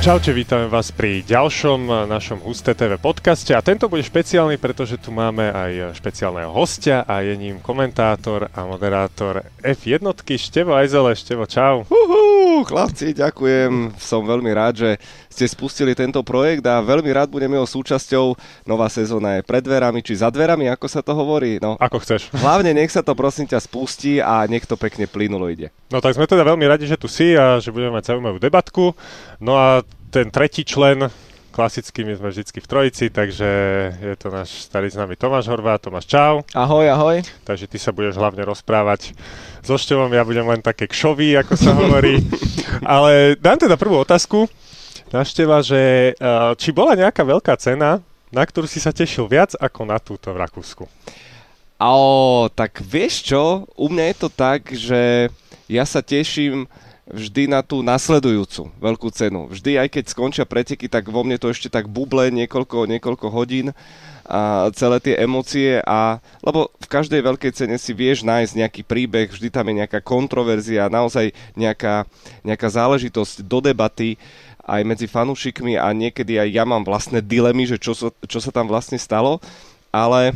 Čaute, vítame vás pri ďalšom našom Husté TV podcaste a tento bude špeciálny, pretože tu máme aj špeciálneho hostia a je ním komentátor a moderátor F1 Števo Ajzele. Števo, čau. Uhú, chlapci, ďakujem. Som veľmi rád, že ste spustili tento projekt a veľmi rád budem jeho súčasťou. Nová sezóna je pred dverami, či za dverami, ako sa to hovorí. No, Ako chceš. hlavne nech sa to prosím ťa spustí a nech to pekne plynulo ide. No tak sme teda veľmi radi, že tu si a že budeme mať zaujímavú debatku. No a ten tretí člen, klasicky my sme vždycky v trojici, takže je to náš starý známy Tomáš Horvá. Tomáš, čau. Ahoj, ahoj. Takže ty sa budeš hlavne rozprávať so Števom, ja budem len také kšový, ako sa hovorí. Ale dám teda prvú otázku na Števa, že uh, či bola nejaká veľká cena, na ktorú si sa tešil viac ako na túto v Rakúsku? A tak vieš čo, u mňa je to tak, že ja sa teším vždy na tú nasledujúcu veľkú cenu. Vždy, aj keď skončia preteky, tak vo mne to ešte tak buble niekoľko, niekoľko hodín a celé tie emócie a lebo v každej veľkej cene si vieš nájsť nejaký príbeh, vždy tam je nejaká kontroverzia, naozaj nejaká, nejaká záležitosť do debaty aj medzi fanúšikmi a niekedy aj ja mám vlastné dilemy, že čo, sa- čo sa tam vlastne stalo, ale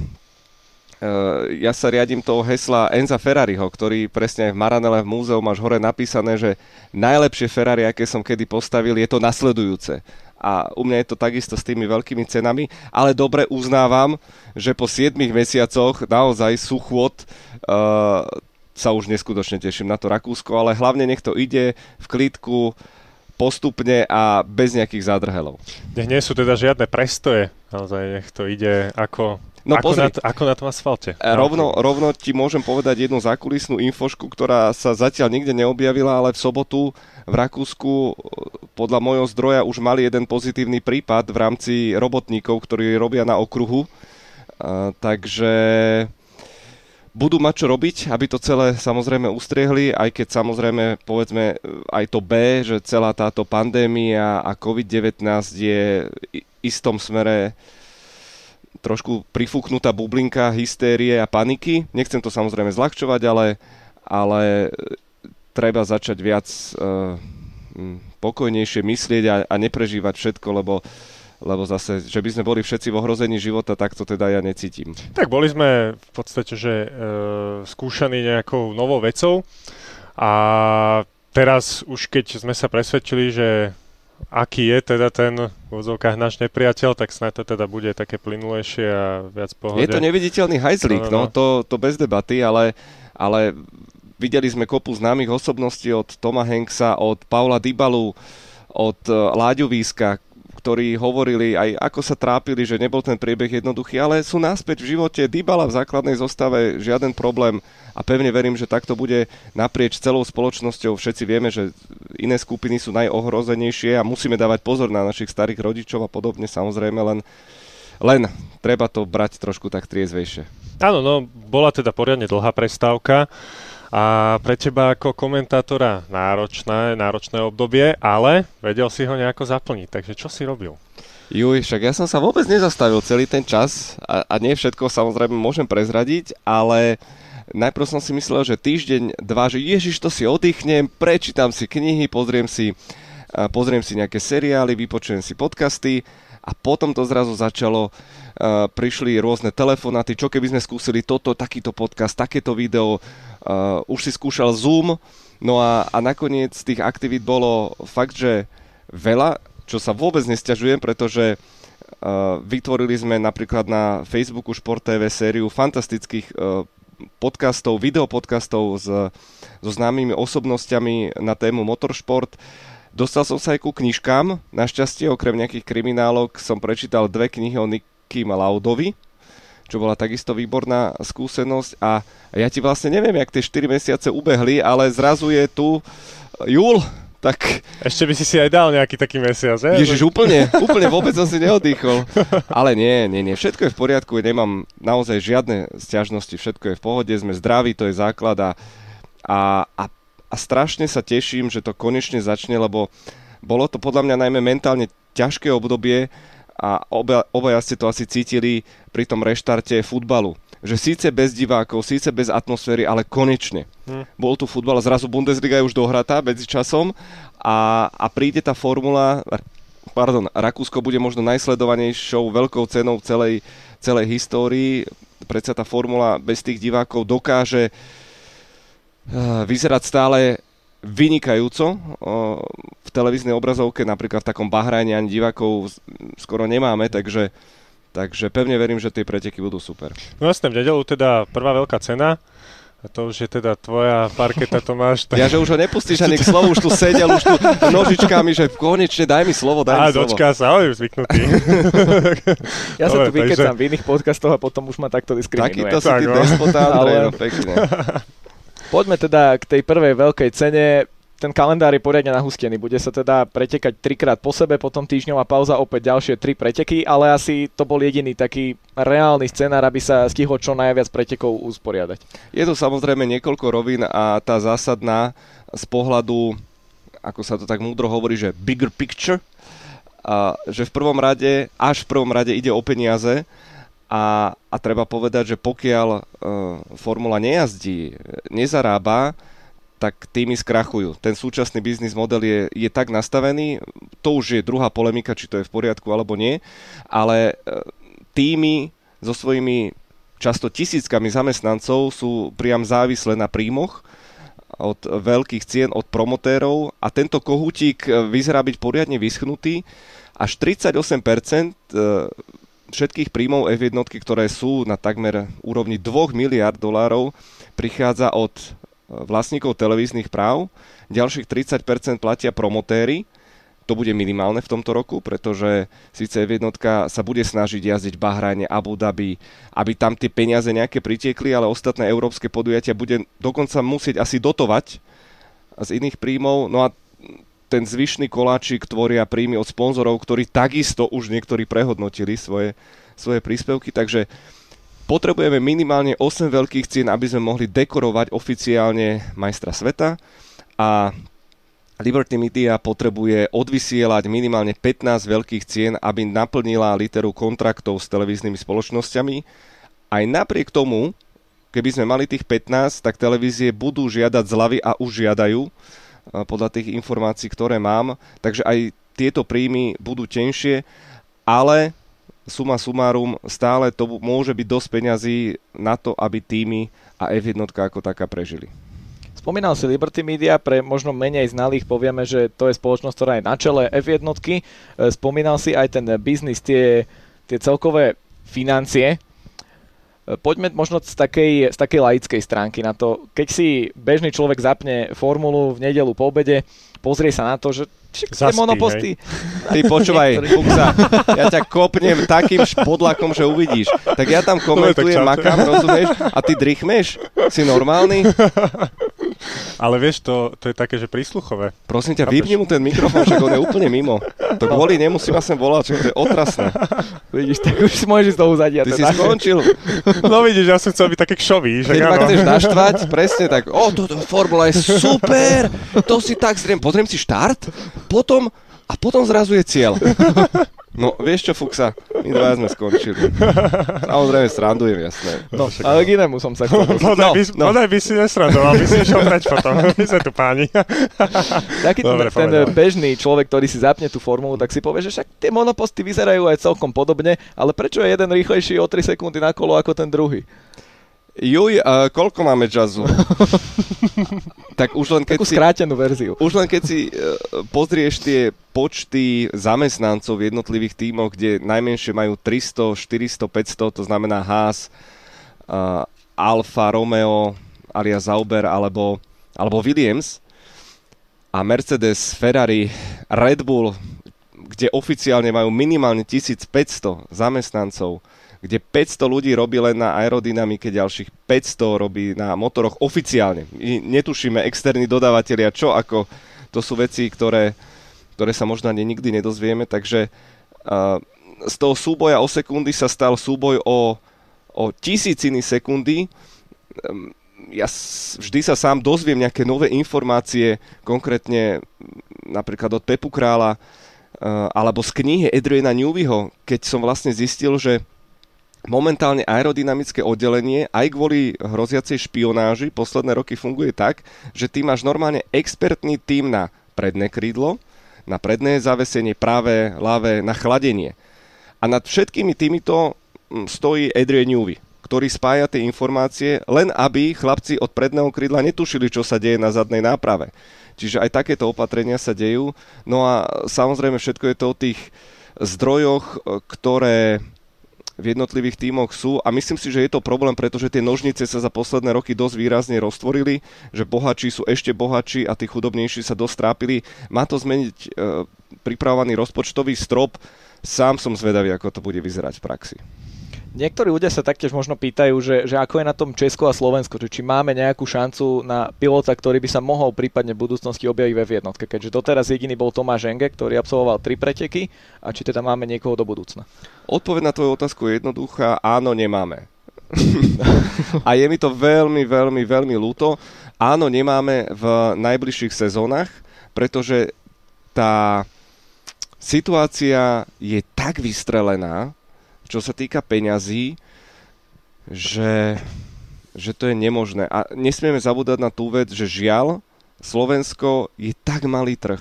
ja sa riadím toho hesla Enza Ferrariho, ktorý presne v Maranele v múzeu máš hore napísané, že najlepšie Ferrari, aké som kedy postavil, je to nasledujúce. A u mňa je to takisto s tými veľkými cenami, ale dobre uznávam, že po 7 mesiacoch naozaj súchôd uh, sa už neskutočne teším na to Rakúsko, ale hlavne nech to ide v klidku, postupne a bez nejakých zádrhelov. Nech nie sú teda žiadne prestoje, naozaj nech to ide ako, No ako, pozri. na, ako na tom asfalte. E, Rovno, rovno ti môžem povedať jednu zákulisnú infošku, ktorá sa zatiaľ nikde neobjavila, ale v sobotu v Rakúsku e, podľa môjho zdroja už mali jeden pozitívny prípad v rámci robotníkov, ktorí robia na okruhu. A, takže budú mať čo robiť, aby to celé samozrejme ustriehli, aj keď samozrejme povedzme aj to B, že celá táto pandémia a COVID-19 je i- istom smere trošku prifúknutá bublinka hystérie a paniky. Nechcem to samozrejme zľahčovať, ale, ale e, treba začať viac uh, pokojnejšie myslieť a, a neprežívať všetko, lebo, lebo zase, že by sme boli všetci v ohrození života, tak to teda ja necítim. Tak boli sme v podstate, že e, skúšaní nejakou novou vecou a teraz už keď sme sa presvedčili, že aký je teda ten v úvodzovkách náš nepriateľ, tak snad to teda bude také plynulejšie a viac pohode. Je to neviditeľný hajzlík, No, no, no, no. to, to bez debaty, ale, ale videli sme kopu známych osobností od Toma Hanksa, od Paula Dybalu, od eh, Láďu Víska, ktorí hovorili aj ako sa trápili, že nebol ten priebeh jednoduchý, ale sú náspäť v živote. Dybala v základnej zostave, žiaden problém a pevne verím, že takto bude naprieč celou spoločnosťou. Všetci vieme, že iné skupiny sú najohrozenejšie a musíme dávať pozor na našich starých rodičov a podobne samozrejme, len len treba to brať trošku tak triezvejšie. Áno, no, bola teda poriadne dlhá prestávka a pre teba ako komentátora náročné, náročné obdobie, ale vedel si ho nejako zaplniť, takže čo si robil? Juj, však ja som sa vôbec nezastavil celý ten čas a, a nie všetko samozrejme môžem prezradiť, ale najprv som si myslel, že týždeň, dva, že ježiš, to si oddychnem, prečítam si knihy, pozriem si, pozriem si nejaké seriály, vypočujem si podcasty a potom to zrazu začalo, prišli rôzne telefonáty, čo keby sme skúsili toto, takýto podcast, takéto video, uh, už si skúšal Zoom, no a, a nakoniec tých aktivít bolo fakt, že veľa, čo sa vôbec nesťažujem, pretože uh, vytvorili sme napríklad na Facebooku Šport TV sériu fantastických uh, podcastov, videopodcastov s, so známymi osobnosťami na tému motoršport. Dostal som sa aj ku knižkám. Našťastie, okrem nejakých kriminálok, som prečítal dve knihy o Nikim Laudovi, čo bola takisto výborná skúsenosť. A ja ti vlastne neviem, jak tie 4 mesiace ubehli, ale zrazu je tu júl, tak Ešte by si si aj dal nejaký taký mesiac, že? Ježiš, úplne, úplne vôbec som si neodýchol. Ale nie, nie, nie, všetko je v poriadku, nemám naozaj žiadne stiažnosti, všetko je v pohode, sme zdraví, to je základ a, a, a, a strašne sa teším, že to konečne začne, lebo bolo to podľa mňa najmä mentálne ťažké obdobie a oba, obaja ste to asi cítili pri tom reštarte futbalu. Že síce bez divákov, síce bez atmosféry, ale konečne. Hm. Bol tu futbal, zrazu Bundesliga je už dohratá medzi časom a, a príde tá formula, pardon, Rakúsko bude možno najsledovanejšou veľkou cenou celej, celej histórii. Predsa tá formula bez tých divákov dokáže vyzerať stále vynikajúco. V televíznej obrazovke, napríklad v takom Bahrajne ani divákov skoro nemáme, takže, takže pevne verím, že tie preteky budú super. No jasne, v nedelu teda prvá veľká cena. A to už je teda tvoja parketa, Tomáš. Tak... Ja, že už ho nepustíš ani k slovu, už tu sedel, už tu nožičkami, že konečne daj mi slovo, daj mi slovo. dočká sa, ale už zvyknutý. ja sa tu vykecam takže... v iných podcastoch a potom už ma takto diskriminujem. Takýto si ty no. despota, ale... no pekne. Poďme teda k tej prvej veľkej cene. Ten kalendár je poriadne nahustený. Bude sa teda pretekať trikrát po sebe, potom týždňová pauza, opäť ďalšie tri preteky, ale asi to bol jediný taký reálny scenár, aby sa stihlo čo najviac pretekov usporiadať. Je to samozrejme niekoľko rovín a tá zásadná z pohľadu, ako sa to tak múdro hovorí, že bigger picture, a že v prvom rade, až v prvom rade ide o peniaze, a, a treba povedať, že pokiaľ uh, formula nejazdí, nezarába, tak týmy skrachujú. Ten súčasný biznis model je, je tak nastavený, to už je druhá polemika, či to je v poriadku alebo nie, ale uh, týmy so svojimi často tisíckami zamestnancov sú priam závislé na príjmoch od veľkých cien, od promotérov a tento kohútik vyzerá byť poriadne vyschnutý. Až 38% všetkých príjmov F1, ktoré sú na takmer úrovni 2 miliard dolárov, prichádza od e, vlastníkov televíznych práv. Ďalších 30% platia promotéry. To bude minimálne v tomto roku, pretože síce F1 sa bude snažiť jazdiť v Bahrajne, Abu Dhabi, aby tam tie peniaze nejaké pritiekli, ale ostatné európske podujatia bude dokonca musieť asi dotovať z iných príjmov. No a ten zvyšný koláčik tvoria príjmy od sponzorov, ktorí takisto už niektorí prehodnotili svoje, svoje príspevky, takže potrebujeme minimálne 8 veľkých cien, aby sme mohli dekorovať oficiálne majstra sveta a Liberty Media potrebuje odvysielať minimálne 15 veľkých cien, aby naplnila literu kontraktov s televíznymi spoločnosťami. Aj napriek tomu, keby sme mali tých 15, tak televízie budú žiadať zľavy a už žiadajú podľa tých informácií, ktoré mám. Takže aj tieto príjmy budú tenšie, ale suma sumárum stále to môže byť dosť peňazí na to, aby týmy a F1 ako taká prežili. Spomínal si Liberty Media, pre možno menej znalých povieme, že to je spoločnosť, ktorá je na čele F1. E, spomínal si aj ten biznis, tie, tie celkové financie, Poďme možno z takej, z takej laickej stránky na to. Keď si bežný človek zapne formulu v nedelu po obede, pozrie sa na to, že Zaspí, monoposty. Ty počúvaj, Buksa, ja ťa kopnem takým špodlakom, že uvidíš. Tak ja tam komentujem, makám, rozumieš? A ty drichmeš? Si normálny? Ale vieš, to, to je také, že prísluchové. Prosím ťa, vypni mu ten mikrofón, však on je úplne mimo. To kvôli nemu si ma sem volať, to je otrasné. Vidíš, tak už si môžeš znovu zadiať. Ty si naše. skončil. No vidíš, ja som chcel byť také kšový. Keď ma chceš naštvať, presne tak, o, toto formula je super, to si tak zriem, pozriem si štart, potom a potom zrazu je cieľ. No, vieš čo, Fuxa, my dva sme skončili. Samozrejme, srandujem, jasné. No, ale k inému som sa chcel. No, no, by, no. no. by si nesrandoval, by si išiel preč potom. My sme tu páni. Taký Dobre, ten, ten bežný človek, ktorý si zapne tú formulu, tak si povie, že však tie monoposty vyzerajú aj celkom podobne, ale prečo je jeden rýchlejší o 3 sekundy na kolo ako ten druhý? Juj, uh, koľko máme jazzu? tak už len keď Takú si, skrátenú verziu. Už len keď si uh, pozrieš tie počty zamestnancov v jednotlivých tímoch, kde najmenšie majú 300, 400, 500, to znamená Haas, uh, Alfa Romeo, alias Zauber alebo, alebo Williams a Mercedes, Ferrari, Red Bull, kde oficiálne majú minimálne 1500 zamestnancov, kde 500 ľudí robí len na aerodynamike, ďalších 500 robí na motoroch oficiálne. My netušíme externí dodávateľia čo, ako to sú veci, ktoré, ktoré sa možno ani nikdy nedozvieme, takže uh, z toho súboja o sekundy sa stal súboj o, o tisíciny sekundy. Um, ja vždy sa sám dozviem nejaké nové informácie, konkrétne napríklad od Pepu Krála, alebo z knihy Adriana Newbyho, keď som vlastne zistil, že momentálne aerodynamické oddelenie aj kvôli hroziacej špionáži posledné roky funguje tak, že ty máš normálne expertný tým na predné krídlo, na predné zavesenie, práve, ľavé, na chladenie. A nad všetkými týmito mm, stojí Adrian Newey, ktorý spája tie informácie, len aby chlapci od predného krídla netušili, čo sa deje na zadnej náprave. Čiže aj takéto opatrenia sa dejú. No a samozrejme všetko je to o tých zdrojoch, ktoré v jednotlivých tímoch sú a myslím si, že je to problém, pretože tie nožnice sa za posledné roky dosť výrazne roztvorili, že bohatší sú ešte bohatší a tí chudobnejší sa dosť trápili. Má to zmeniť e, pripravovaný rozpočtový strop. Sám som zvedavý, ako to bude vyzerať v praxi. Niektorí ľudia sa taktiež možno pýtajú, že, že ako je na tom Česko a Slovensko, či máme nejakú šancu na pilota, ktorý by sa mohol prípadne v budúcnosti objaviť ve jednotke, keďže doteraz jediný bol Tomáš Enge, ktorý absolvoval tri preteky a či teda máme niekoho do budúcna. Odpoveď na tvoju otázku je jednoduchá, áno, nemáme. a je mi to veľmi, veľmi, veľmi ľúto. Áno, nemáme v najbližších sezónach, pretože tá situácia je tak vystrelená, čo sa týka peňazí, že, že to je nemožné. A nesmieme zabúdať na tú vec, že žiaľ, Slovensko je tak malý trh,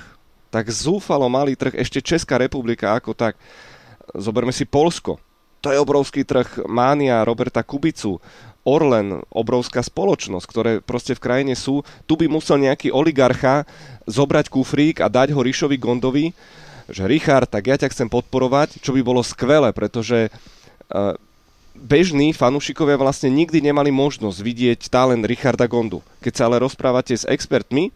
tak zúfalo malý trh, ešte Česká republika ako tak. Zoberme si Polsko. To je obrovský trh. Mánia, Roberta Kubicu, Orlen, obrovská spoločnosť, ktoré proste v krajine sú. Tu by musel nejaký oligarcha zobrať kufrík a dať ho Ríšovi Gondovi že Richard, tak ja ťa chcem podporovať, čo by bolo skvelé, pretože uh, bežní fanúšikovia vlastne nikdy nemali možnosť vidieť talent Richarda Gondu. Keď sa ale rozprávate s expertmi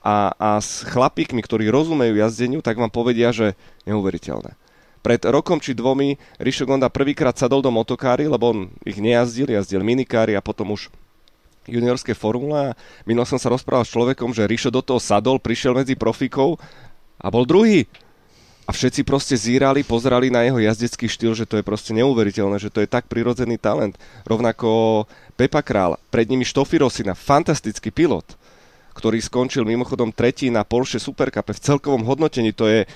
a, a s chlapíkmi, ktorí rozumejú jazdeniu, tak vám povedia, že neuveriteľné. Pred rokom či dvomi Rišo Gonda prvýkrát sadol do motokári, lebo on ich nejazdil, jazdil minikári a potom už juniorské formule minul som sa rozprával s človekom, že Rišo do toho sadol, prišiel medzi profikov a bol druhý a všetci proste zírali, pozerali na jeho jazdecký štýl, že to je proste neuveriteľné, že to je tak prirodzený talent. Rovnako Pepa Král, pred nimi Štofi Rosina, fantastický pilot, ktorý skončil mimochodom tretí na Porsche Supercup v celkovom hodnotení. To je,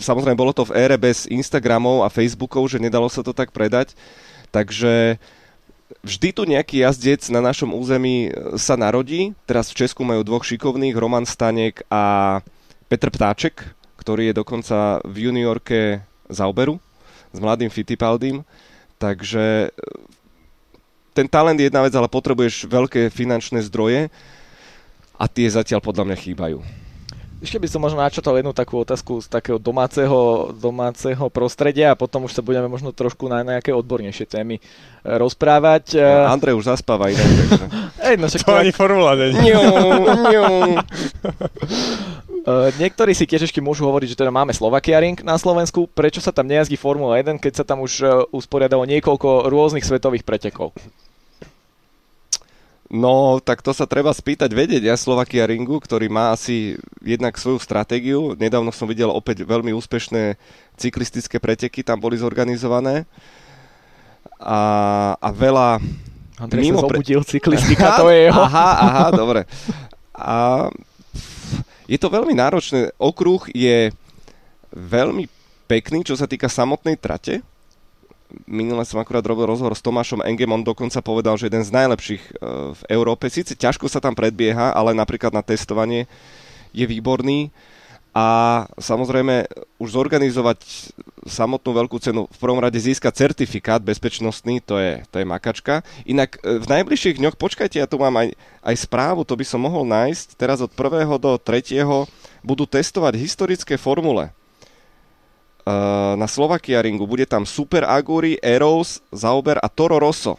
samozrejme bolo to v ére bez Instagramov a Facebookov, že nedalo sa to tak predať. Takže vždy tu nejaký jazdec na našom území sa narodí. Teraz v Česku majú dvoch šikovných, Roman Stanek a Petr Ptáček, ktorý je dokonca v juniorke Zauberu s mladým Fittipaldym. Takže e, ten talent je jedna vec, ale potrebuješ veľké finančné zdroje a tie zatiaľ podľa mňa chýbajú. Ešte by som možno načatal jednu takú otázku z takého domáceho, domáceho prostredia a potom už sa budeme možno trošku na nejaké odbornejšie témy e, rozprávať. No, Andrej už zaspáva inak, takže... Ej, no, to ani formula není. Uh, niektorí si tiež ešte môžu hovoriť, že teda máme Slovakia Ring na Slovensku. Prečo sa tam nejazdí Formula 1, keď sa tam už usporiadalo niekoľko rôznych svetových pretekov? No, tak to sa treba spýtať vedieť. Ja Slovakia Ringu, ktorý má asi jednak svoju stratégiu. Nedávno som videl opäť veľmi úspešné cyklistické preteky, tam boli zorganizované. A, a veľa... Andrej mimo sa zobudil, pre... cyklistika, to je jeho. Aha, aha, dobre. A je to veľmi náročné. Okruh je veľmi pekný, čo sa týka samotnej trate. Minule som akurát robil rozhovor s Tomášom Engem, on dokonca povedal, že jeden z najlepších e, v Európe. Síce ťažko sa tam predbieha, ale napríklad na testovanie je výborný a samozrejme už zorganizovať samotnú veľkú cenu, v prvom rade získať certifikát bezpečnostný, to je, to je makačka. Inak e, v najbližších dňoch, počkajte, ja tu mám aj, aj správu, to by som mohol nájsť, teraz od 1. do 3. budú testovať historické formule na Slovakia ringu. Bude tam Super Aguri, Eros, Zauber a Toro Rosso.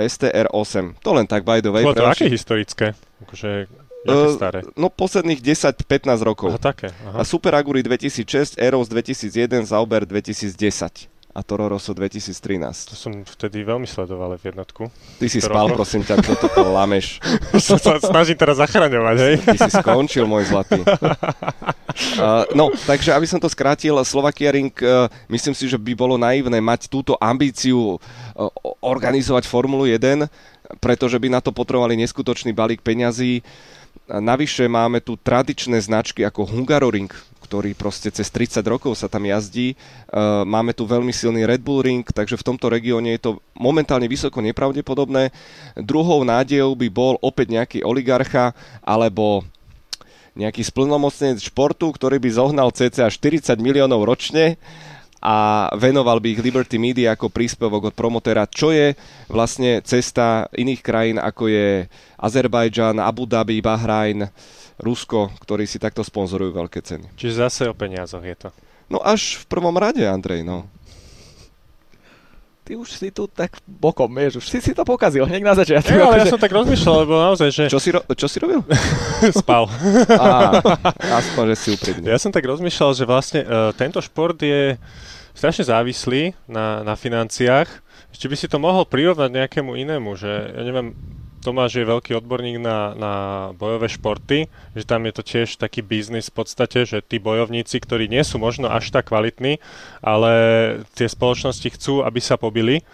STR8. To len tak by the way. to aké historické? Akože Jaké staré? No posledných 10-15 rokov. Aha, také. Aha. A Super Aguri 2006, Eros 2001, Zauber 2010 a Toro Rosso 2013. To som vtedy veľmi sledoval v jednotku. Ty si spal, prosím ťa, kto to lameš. sa snažím teraz zachraňovať, hej? Ty si skončil, môj zlatý. Uh, no, takže aby som to skrátil, Slovakia Ring, uh, myslím si, že by bolo naivné mať túto ambíciu uh, organizovať Formulu 1, pretože by na to potrebovali neskutočný balík peňazí. Navyše máme tu tradičné značky ako Hungaroring, ktorý proste cez 30 rokov sa tam jazdí. E, máme tu veľmi silný Red Bull Ring, takže v tomto regióne je to momentálne vysoko nepravdepodobné. Druhou nádejou by bol opäť nejaký oligarcha alebo nejaký splnomocnenec športu, ktorý by zohnal cca 40 miliónov ročne a venoval by ich Liberty Media ako príspevok od promotéra, čo je vlastne cesta iných krajín, ako je Azerbajdžan, Abu Dhabi, Bahrajn, Rusko, ktorí si takto sponzorujú veľké ceny. Čiže zase o peniazoch je to. No až v prvom rade, Andrej, no. Ty už si tu tak bokom, vieš, už si si to pokazil hneď na začiatku. Ja, ale ja som tak rozmýšľal, lebo naozaj, že... Čo si, ro- čo si robil? Spal. Á, aspoň, že si úprimný. Ja som tak rozmýšľal, že vlastne uh, tento šport je strašne závislý na, na financiách. Či by si to mohol prirovnať nejakému inému, že ja neviem, Tomáš je veľký odborník na, na bojové športy, že tam je to tiež taký biznis v podstate, že tí bojovníci, ktorí nie sú možno až tak kvalitní, ale tie spoločnosti chcú, aby sa pobili,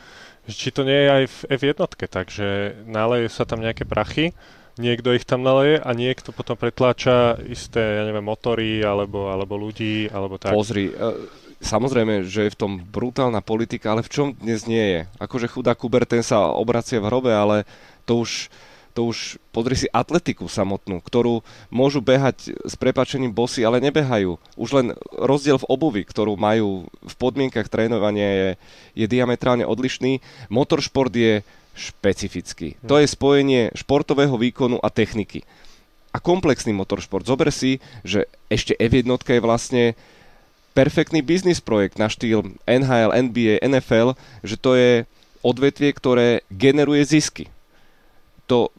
či to nie je aj v F1, takže nalejú sa tam nejaké prachy, niekto ich tam naleje a niekto potom pretláča isté, ja neviem, motory alebo, alebo ľudí, alebo tak. Pozri, uh, samozrejme, že je v tom brutálna politika, ale v čom dnes nie je? Akože chudá Kuber, ten sa obracie v hrobe, ale to už, to už podri si atletiku samotnú, ktorú môžu behať s prepačením bosy, ale nebehajú. Už len rozdiel v obuvi, ktorú majú v podmienkach trénovania je, je diametrálne odlišný. Motoršport je špecifický. To je spojenie športového výkonu a techniky. A komplexný motoršport. Zober si, že ešte F1 je vlastne perfektný biznis projekt na štýl NHL, NBA, NFL, že to je odvetvie, ktoré generuje zisky to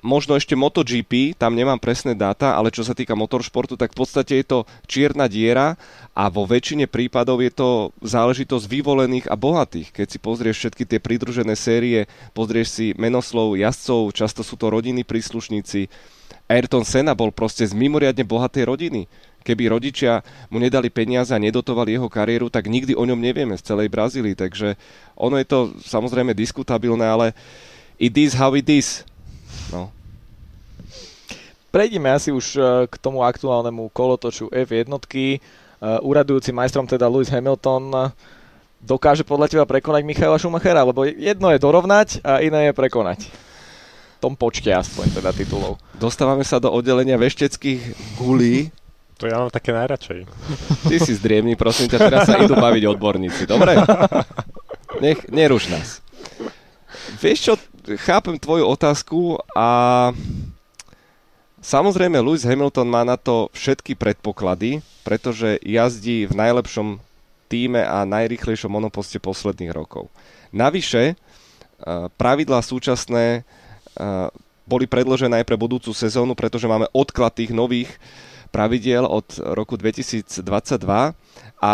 možno ešte MotoGP, tam nemám presné dáta, ale čo sa týka motoršportu, tak v podstate je to čierna diera a vo väčšine prípadov je to záležitosť vyvolených a bohatých. Keď si pozrieš všetky tie pridružené série, pozrieš si menoslov jazdcov, často sú to rodiny príslušníci. Ayrton Senna bol proste z mimoriadne bohatej rodiny. Keby rodičia mu nedali peniaze a nedotovali jeho kariéru, tak nikdy o ňom nevieme z celej Brazílii. Takže ono je to samozrejme diskutabilné, ale it is how it is No. Prejdime asi už e, k tomu aktuálnemu kolotoču F1. Uradujúci e, majstrom teda Lewis Hamilton e, dokáže podľa teba prekonať Michaela Schumachera? Lebo jedno je dorovnať a iné je prekonať. V tom počte aspoň teda titulov. Dostávame sa do oddelenia vešteckých gulí. To ja mám také najradšej. Ty si zdriemný, prosím ťa, teraz sa idú baviť odborníci, dobre? Nech, neruš nás. Vieš čo, chápem tvoju otázku a samozrejme Lewis Hamilton má na to všetky predpoklady, pretože jazdí v najlepšom týme a najrychlejšom monoposte posledných rokov. Navyše, e, pravidlá súčasné e, boli predložené aj pre budúcu sezónu, pretože máme odklad tých nových pravidiel od roku 2022 a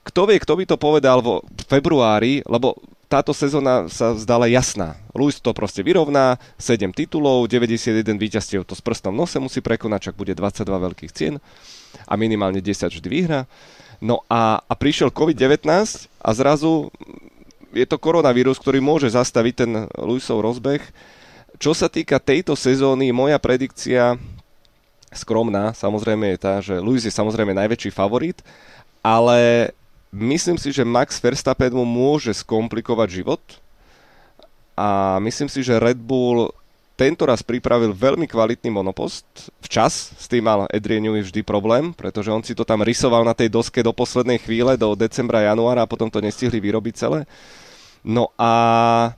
kto vie, kto by to povedal vo februári, lebo táto sezóna sa zdala jasná. Luis to proste vyrovná, 7 titulov, 91 víťazstiev to s prstom nose musí prekonať, čak bude 22 veľkých cien a minimálne 10 vždy vyhra. No a, a prišiel COVID-19 a zrazu je to koronavírus, ktorý môže zastaviť ten Luisov rozbeh. Čo sa týka tejto sezóny, moja predikcia skromná samozrejme je tá, že Luis je samozrejme najväčší favorit, ale Myslím si, že Max Verstappen mu môže skomplikovať život a myslím si, že Red Bull tento raz pripravil veľmi kvalitný monopost. Včas s tým mal Adrian Newey vždy problém, pretože on si to tam rysoval na tej doske do poslednej chvíle, do decembra, januára a potom to nestihli vyrobiť celé. No a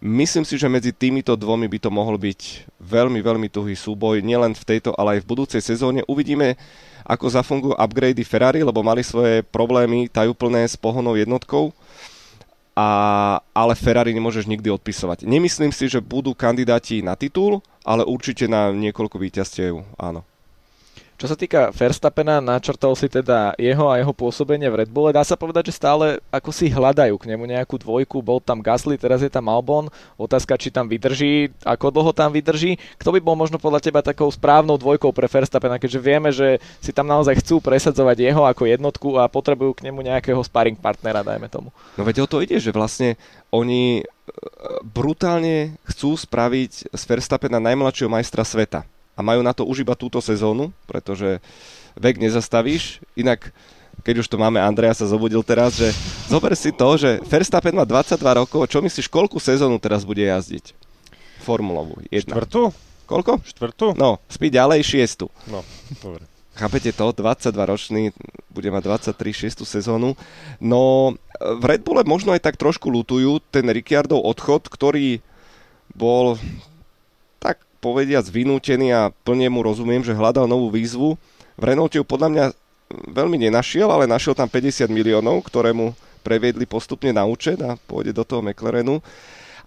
myslím si, že medzi týmito dvomi by to mohol byť veľmi, veľmi tuhý súboj, nielen v tejto, ale aj v budúcej sezóne. Uvidíme, ako zafungujú upgrady Ferrari, lebo mali svoje problémy tajúplné s pohonou jednotkou. A, ale Ferrari nemôžeš nikdy odpisovať. Nemyslím si, že budú kandidáti na titul, ale určite na niekoľko víťazstiev, áno. Čo sa týka Verstappena, načrtol si teda jeho a jeho pôsobenie v Red Bulle. Dá sa povedať, že stále ako si hľadajú k nemu nejakú dvojku. Bol tam Gasly, teraz je tam Albon. Otázka, či tam vydrží, ako dlho tam vydrží. Kto by bol možno podľa teba takou správnou dvojkou pre Verstappena, keďže vieme, že si tam naozaj chcú presadzovať jeho ako jednotku a potrebujú k nemu nejakého sparring partnera, dajme tomu. No veď o to ide, že vlastne oni e, brutálne chcú spraviť z Verstappena najmladšieho majstra sveta a majú na to už iba túto sezónu, pretože vek nezastavíš. Inak, keď už to máme, Andrea sa zobudil teraz, že zober si to, že Verstappen má 22 rokov, čo myslíš, koľku sezónu teraz bude jazdiť? Formulovú. Jedna. Štvrtú? Koľko? Štvrtú? No, spí ďalej šiestu. No, dobre. Chápete to? 22 ročný, bude mať 23 6. sezónu. No, v Red Bulle možno aj tak trošku lutujú ten Ricciardov odchod, ktorý bol povediac vynútený a plne mu rozumiem, že hľadal novú výzvu. V Renaulte ju podľa mňa veľmi nenašiel, ale našiel tam 50 miliónov, ktoré mu previedli postupne na účet a pôjde do toho McLarenu.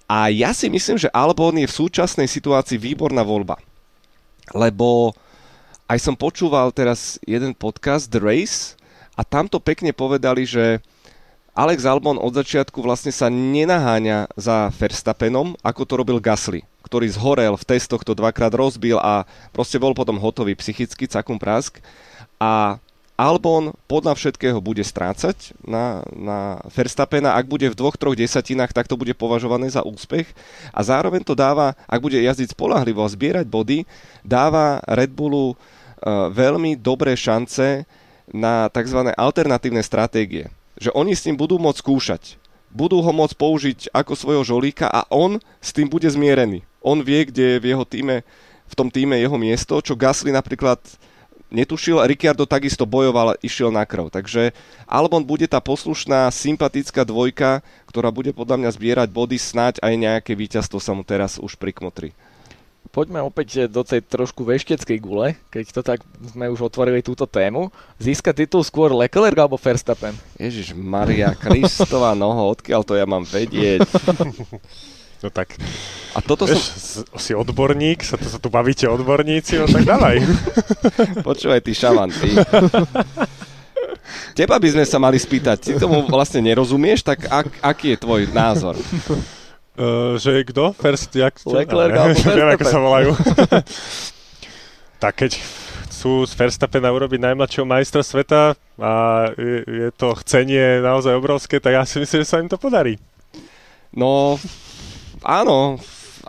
A ja si myslím, že Albon je v súčasnej situácii výborná voľba. Lebo aj som počúval teraz jeden podcast The Race a tam to pekne povedali, že Alex Albon od začiatku vlastne sa nenaháňa za Verstappenom, ako to robil Gasly, ktorý zhorel v testoch, to dvakrát rozbil a proste bol potom hotový psychicky, cakum prask. A Albon podľa všetkého bude strácať na, na Verstappena. Ak bude v dvoch, troch desatinách, tak to bude považované za úspech. A zároveň to dáva, ak bude jazdiť spolahlivo a zbierať body, dáva Red Bullu uh, veľmi dobré šance na tzv. alternatívne stratégie. Že oni s tým budú môcť skúšať. Budú ho môcť použiť ako svojho žolíka a on s tým bude zmierený. On vie, kde je v jeho týme, v tom týme jeho miesto, čo Gasly napríklad netušil. Ricciardo takisto bojoval, išiel na krv. Takže Albon bude tá poslušná, sympatická dvojka, ktorá bude podľa mňa zbierať body, snáď aj nejaké víťazstvo sa mu teraz už prikmotri. Poďme opäť do tej trošku vešteckej gule, keď to tak sme už otvorili túto tému. Získa titul skôr Leclerc alebo Verstappen? Ježiš Maria Kristová noho, odkiaľ to ja mám vedieť? No tak, A toto vieš, som... si odborník, sa, to, sa tu bavíte odborníci, no tak dávaj. Počúvaj, ty šaman, ty. Teba by sme sa mali spýtať, ty tomu vlastne nerozumieš, tak ak, aký je tvoj názor? Uh, že kto? First, jak? Leclerc alebo Neviem, ako sa volajú. tak keď chcú z Verstappena urobiť najmladšieho majstra sveta a je, je to chcenie naozaj obrovské, tak ja si myslím, že sa im to podarí. No, áno,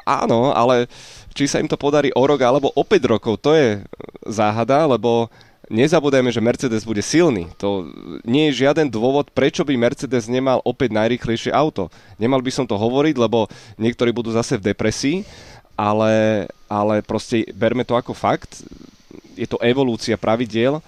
áno, ale či sa im to podarí o rok alebo o 5 rokov, to je záhada, lebo nezabudajme, že Mercedes bude silný. To nie je žiaden dôvod, prečo by Mercedes nemal opäť najrýchlejšie auto. Nemal by som to hovoriť, lebo niektorí budú zase v depresii, ale, ale proste berme to ako fakt. Je to evolúcia pravidiel,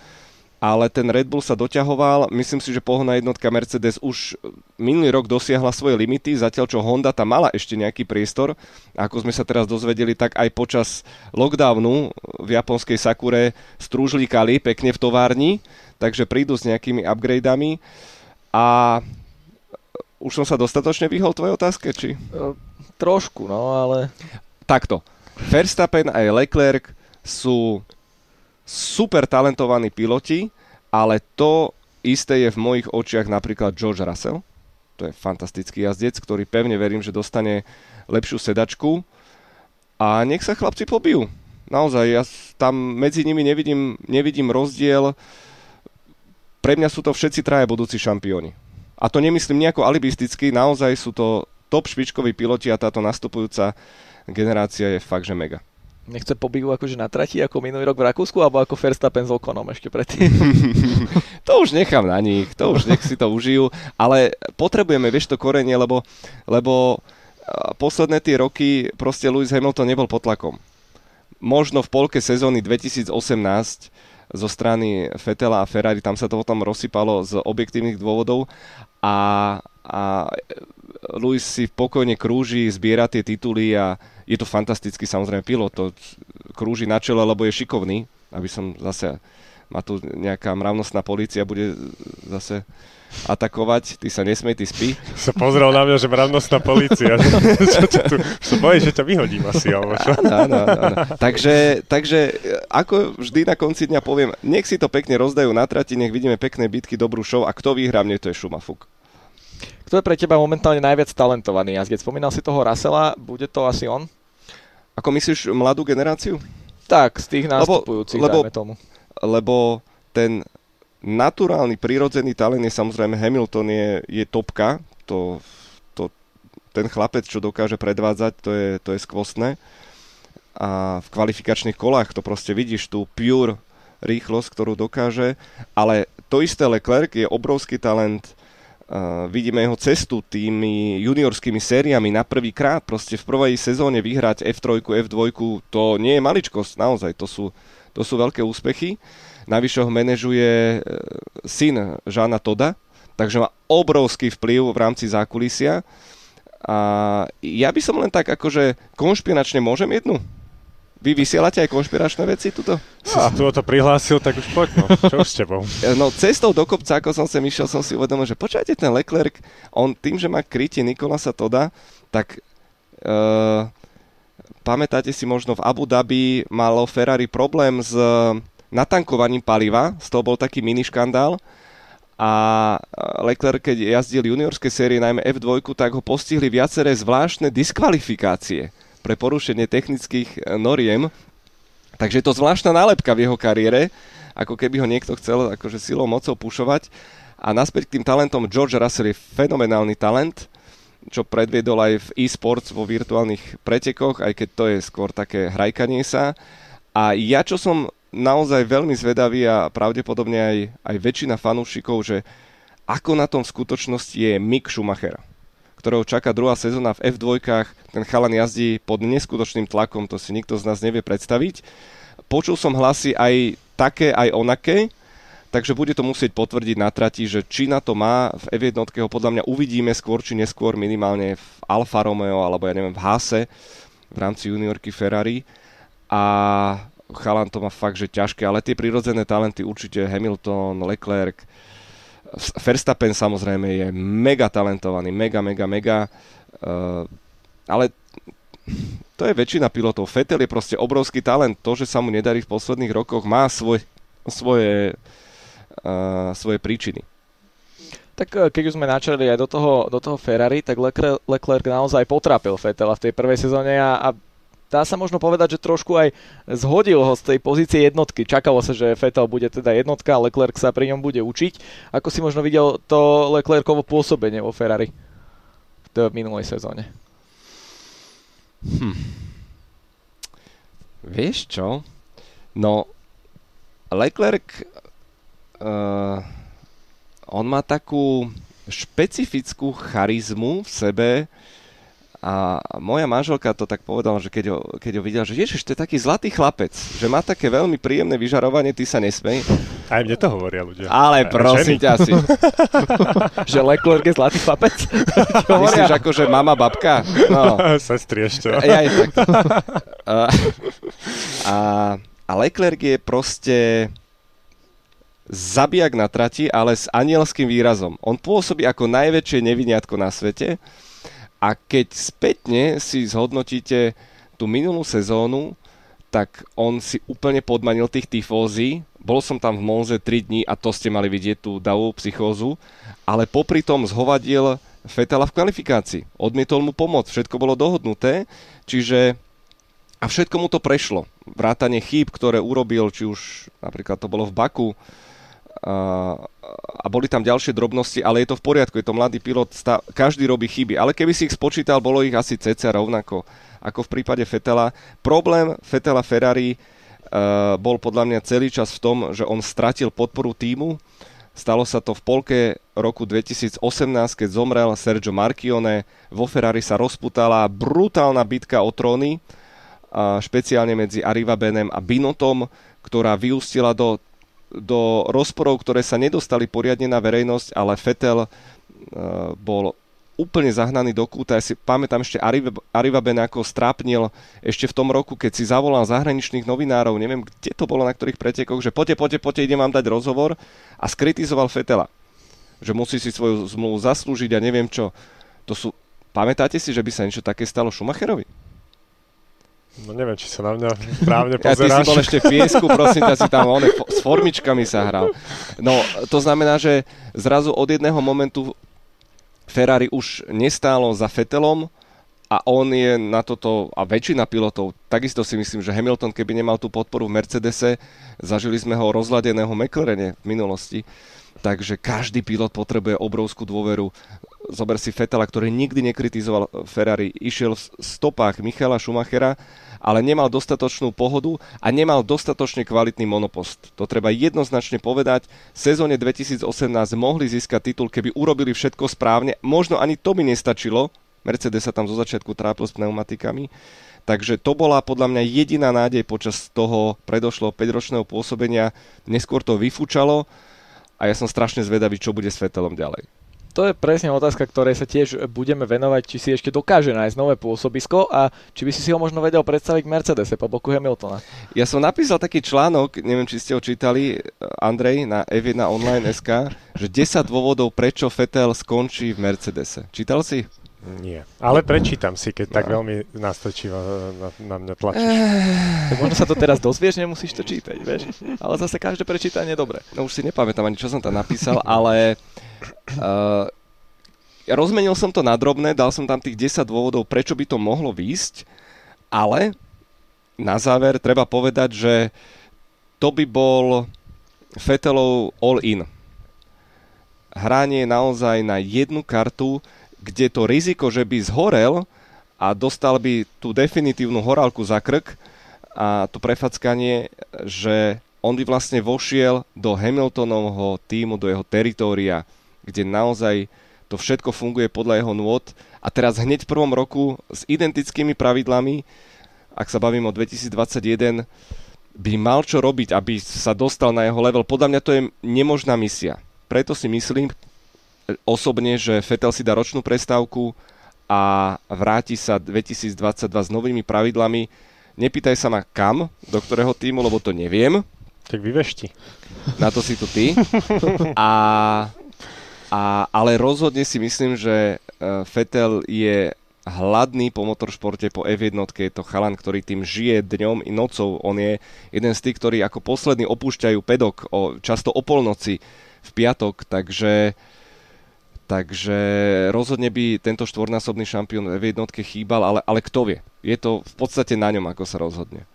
ale ten Red Bull sa doťahoval. Myslím si, že pohonná jednotka Mercedes už minulý rok dosiahla svoje limity, zatiaľ čo Honda tam mala ešte nejaký priestor. Ako sme sa teraz dozvedeli, tak aj počas lockdownu v japonskej Sakure strúžlíkali pekne v továrni, takže prídu s nejakými upgradeami. A už som sa dostatočne vyhol tvojej otázke, či? Trošku, no ale Takto. Verstappen aj Leclerc sú super talentovaní piloti, ale to isté je v mojich očiach napríklad George Russell. To je fantastický jazdec, ktorý pevne verím, že dostane lepšiu sedačku. A nech sa chlapci pobijú. Naozaj, ja tam medzi nimi nevidím, nevidím rozdiel. Pre mňa sú to všetci traja budúci šampióni. A to nemyslím nejako alibisticky, naozaj sú to top špičkoví piloti a táto nastupujúca generácia je fakt, že mega. Nechce pobijú akože na trati ako minulý rok v Rakúsku, alebo ako Verstappen s Okonom ešte predtým. To už nechám na nich, to už nech si to užijú, ale potrebujeme, vieš, to korenie, lebo, lebo posledné tie roky proste Lewis Hamilton nebol pod tlakom. Možno v polke sezóny 2018 zo strany Fetela a Ferrari, tam sa to potom rozsypalo z objektívnych dôvodov a, a Lewis si pokojne krúži, zbiera tie tituly a je to fantastický samozrejme pilot, to krúži na čele, lebo je šikovný, aby som zase ma tu nejaká mravnostná policia bude zase atakovať, ty sa nesmej, ty spí. Sa pozrel na mňa, že mravnostná policia. čo ťa tu, sa bojíš, že ťa vyhodím asi, alebo čo? Áno, áno, áno. Takže, takže e, ako vždy na konci dňa poviem, nech si to pekne rozdajú na trati, nech vidíme pekné bitky, dobrú show a kto vyhrá, mne to je šumafuk. Kto je pre teba momentálne najviac talentovaný jazdec? Spomínal si toho Russella, bude to asi on? Ako myslíš mladú generáciu? Tak, z tých Lebo- nastupujúcich, lebo- dajme tomu. Lebo ten naturálny, prirodzený talent je samozrejme Hamilton je, je topka, to, to, ten chlapec, čo dokáže predvádzať, to je, to je skvostné. A v kvalifikačných kolách to proste vidíš, tú pure rýchlosť, ktorú dokáže, ale to isté Leclerc je obrovský talent, vidíme jeho cestu tými juniorskými sériami na prvý krát. Proste v prvej sezóne vyhrať F3, F2, to nie je maličkosť, naozaj, to sú, to sú veľké úspechy. Navyše ho manažuje uh, syn Žána Toda, takže má obrovský vplyv v rámci zákulisia. A ja by som len tak akože konšpiračne môžem jednu vy vysielate aj konšpiračné veci tuto? Si sa tu prihlásil, tak už poď, no. Čo s tebou? No cestou do kopca, ako som sem išiel, som si uvedomil, že počujete, ten Leclerc, on tým, že má krytie Nikolasa Toda, tak uh, pamätáte si možno v Abu Dhabi malo Ferrari problém s natankovaním paliva, z toho bol taký mini škandál a Leclerc, keď jazdil juniorské série, najmä F2, tak ho postihli viaceré zvláštne diskvalifikácie pre porušenie technických e, noriem. Takže je to zvláštna nálepka v jeho kariére, ako keby ho niekto chcel akože silou mocou pušovať. A naspäť k tým talentom, George Russell je fenomenálny talent, čo predviedol aj v e-sports vo virtuálnych pretekoch, aj keď to je skôr také hrajkanie sa. A ja, čo som naozaj veľmi zvedavý a pravdepodobne aj, aj väčšina fanúšikov, že ako na tom v skutočnosti je Mick Schumacher ktorého čaká druhá sezóna v F2. Ten chalan jazdí pod neskutočným tlakom, to si nikto z nás nevie predstaviť. Počul som hlasy aj také, aj onaké, takže bude to musieť potvrdiť na trati, že či na to má v F1 ho podľa mňa uvidíme skôr či neskôr minimálne v Alfa Romeo alebo ja neviem v Hase v rámci juniorky Ferrari a chalan to má fakt, že ťažké, ale tie prirodzené talenty určite Hamilton, Leclerc, Verstappen samozrejme je mega talentovaný, mega, mega, mega, uh, ale to je väčšina pilotov. Vettel je proste obrovský talent. To, že sa mu nedarí v posledných rokoch, má svoj, svoje, uh, svoje príčiny. Tak eh, keď už sme načali aj do toho, do toho Ferrari, tak Leclerc, Leclerc naozaj potrápil Vettela v tej prvej sezóne a, a dá sa možno povedať, že trošku aj zhodil ho z tej pozície jednotky. Čakalo sa, že Vettel bude teda jednotka Leclerc sa pri ňom bude učiť. Ako si možno videl to Leclercovo pôsobenie vo Ferrari v minulej sezóne? Hm. Vieš čo? No, Leclerc uh, on má takú špecifickú charizmu v sebe, a moja manželka to tak povedala, že keď ho, keď ho videla, že ježiš, to je taký zlatý chlapec, že má také veľmi príjemné vyžarovanie, ty sa nesmej. Aj mne to hovoria ľudia. Ale Aj prosím ťa si. že Leclerc je zlatý chlapec? Myslíš ako, že mama, babka? No. Sestri ešte. Ja, je tak. a, a Leclerc je proste zabijak na trati, ale s anielským výrazom. On pôsobí ako najväčšie neviniatko na svete a keď spätne si zhodnotíte tú minulú sezónu, tak on si úplne podmanil tých tifózy. Bol som tam v Monze 3 dní a to ste mali vidieť tú davú psychózu, ale popri tom zhovadil Fetela v kvalifikácii. Odmietol mu pomoc, všetko bolo dohodnuté, čiže a všetko mu to prešlo. Vrátanie chýb, ktoré urobil, či už napríklad to bolo v Baku, a boli tam ďalšie drobnosti, ale je to v poriadku, je to mladý pilot, každý robí chyby, ale keby si ich spočítal, bolo ich asi cca rovnako ako v prípade Fetela. Problém Fetela Ferrari uh, bol podľa mňa celý čas v tom, že on stratil podporu týmu. Stalo sa to v polke roku 2018, keď zomrel Sergio Marchione. Vo Ferrari sa rozputala brutálna bitka o tróny, uh, špeciálne medzi Arriva Benem a Binotom, ktorá vyústila do do rozporov, ktoré sa nedostali poriadne na verejnosť, ale Fetel uh, bol úplne zahnaný do kúta. Ja si pamätám ešte Arriva Ben ako strápnil ešte v tom roku, keď si zavolal zahraničných novinárov, neviem, kde to bolo, na ktorých pretekoch, že poďte, poďte, poďte, idem vám dať rozhovor a skritizoval Fetela. Že musí si svoju zmluvu zaslúžiť a neviem čo. To sú... Pamätáte si, že by sa niečo také stalo Schumacherovi? No neviem, či sa na mňa správne pozeráš. Ja, ty si bol ešte v piesku, prosím ťa, si tam on, s formičkami sa hral. No, to znamená, že zrazu od jedného momentu Ferrari už nestálo za Fetelom a on je na toto, a väčšina pilotov, takisto si myslím, že Hamilton, keby nemal tú podporu v Mercedese, zažili sme ho rozladeného McLarene v minulosti, takže každý pilot potrebuje obrovskú dôveru zober si Fetela, ktorý nikdy nekritizoval Ferrari, išiel v stopách Michala Schumachera, ale nemal dostatočnú pohodu a nemal dostatočne kvalitný monopost. To treba jednoznačne povedať. V sezóne 2018 mohli získať titul, keby urobili všetko správne. Možno ani to by nestačilo. Mercedes sa tam zo začiatku trápil s pneumatikami. Takže to bola podľa mňa jediná nádej počas toho predošlého 5-ročného pôsobenia. Neskôr to vyfúčalo a ja som strašne zvedavý, čo bude s Fetelom ďalej. To je presne otázka, ktorej sa tiež budeme venovať, či si ešte dokáže nájsť nové pôsobisko a či by si si ho možno vedel predstaviť v Mercedese po boku Hamiltona. Ja som napísal taký článok, neviem, či ste ho čítali, Andrej, na F1 Online SK, že 10 dôvodov, prečo Fetel skončí v Mercedese. Čítal si? Nie. Ale prečítam si, keď no. tak veľmi nastačivo na, na mňa tlačíš. Tak možno sa to teraz dozvieš, nemusíš to čítať, vieš. Ale zase každé prečítanie je dobré. No už si nepamätám ani, čo som tam napísal, ale uh, rozmenil som to na drobné, dal som tam tých 10 dôvodov, prečo by to mohlo výjsť, ale na záver treba povedať, že to by bol Fetelov all-in. Hranie naozaj na jednu kartu, kde to riziko, že by zhorel a dostal by tú definitívnu horálku za krk a to prefackanie, že on by vlastne vošiel do Hamiltonovho týmu, do jeho teritória, kde naozaj to všetko funguje podľa jeho nôd a teraz hneď v prvom roku s identickými pravidlami, ak sa bavím o 2021, by mal čo robiť, aby sa dostal na jeho level. Podľa mňa to je nemožná misia. Preto si myslím, osobne, že Fetel si dá ročnú prestávku a vráti sa 2022 s novými pravidlami. Nepýtaj sa ma kam, do ktorého týmu, lebo to neviem. Tak vyvešti. Na to si tu ty. A, a, ale rozhodne si myslím, že Fetel je hladný po motoršporte, po F1, je to chalan, ktorý tým žije dňom i nocou. On je jeden z tých, ktorí ako poslední opúšťajú pedok, o, často o polnoci v piatok, takže uh, Takže rozhodne by tento štvornásobný šampión v jednotke chýbal, ale, ale kto vie. Je to v podstate na ňom, ako sa rozhodne.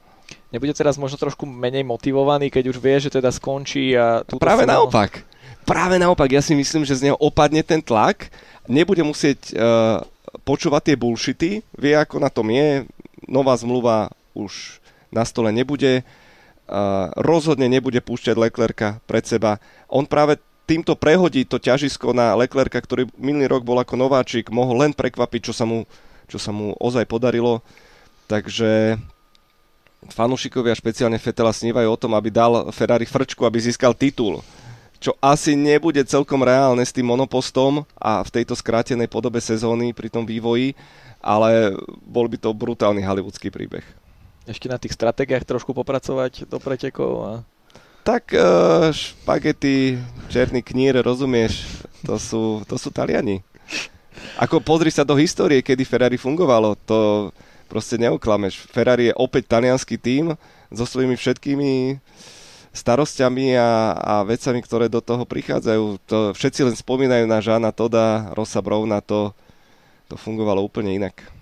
Nebude teraz možno trošku menej motivovaný, keď už vie, že teda skončí a... Práve sezónu... naopak. Práve naopak. Ja si myslím, že z neho opadne ten tlak. Nebude musieť uh, počúvať tie bullshity. Vie, ako na tom je. Nová zmluva už na stole nebude. Uh, rozhodne nebude púšťať Leclerca pred seba. On práve týmto prehodí to ťažisko na Leclerca, ktorý minulý rok bol ako nováčik, mohol len prekvapiť, čo sa mu, čo sa mu ozaj podarilo. Takže fanúšikovia špeciálne Fetela snívajú o tom, aby dal Ferrari frčku, aby získal titul. Čo asi nebude celkom reálne s tým monopostom a v tejto skrátenej podobe sezóny pri tom vývoji, ale bol by to brutálny hollywoodský príbeh. Ešte na tých stratégiách trošku popracovať do pretekov a tak uh, špagety, černý knír, rozumieš, to sú, to sú Taliani. Ako pozri sa do histórie, kedy Ferrari fungovalo, to proste neoklameš. Ferrari je opäť talianský tím so svojimi všetkými starosťami a, a vecami, ktoré do toho prichádzajú. To všetci len spomínajú na Žána Toda, Rosa Brouna, to, to fungovalo úplne inak.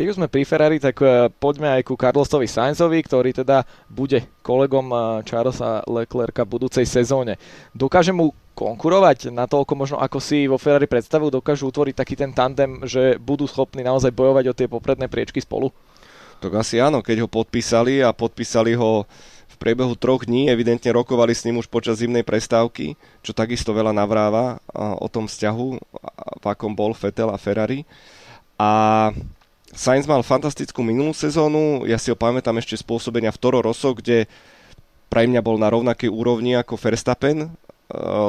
Keď už sme pri Ferrari, tak uh, poďme aj ku Carlosovi Sainzovi, ktorý teda bude kolegom uh, Charlesa Leclerca v budúcej sezóne. Dokáže mu konkurovať na toľko možno ako si vo Ferrari predstavujú, dokážu utvoriť taký ten tandem, že budú schopní naozaj bojovať o tie popredné priečky spolu? Tak asi áno, keď ho podpísali a podpísali ho v priebehu troch dní, evidentne rokovali s ním už počas zimnej prestávky, čo takisto veľa navráva o tom vzťahu, v akom bol Vettel a Ferrari. A Sainz mal fantastickú minulú sezónu, ja si ho pamätám ešte z pôsobenia v Toro Rosso, kde pre mňa bol na rovnakej úrovni ako Verstappen, eh,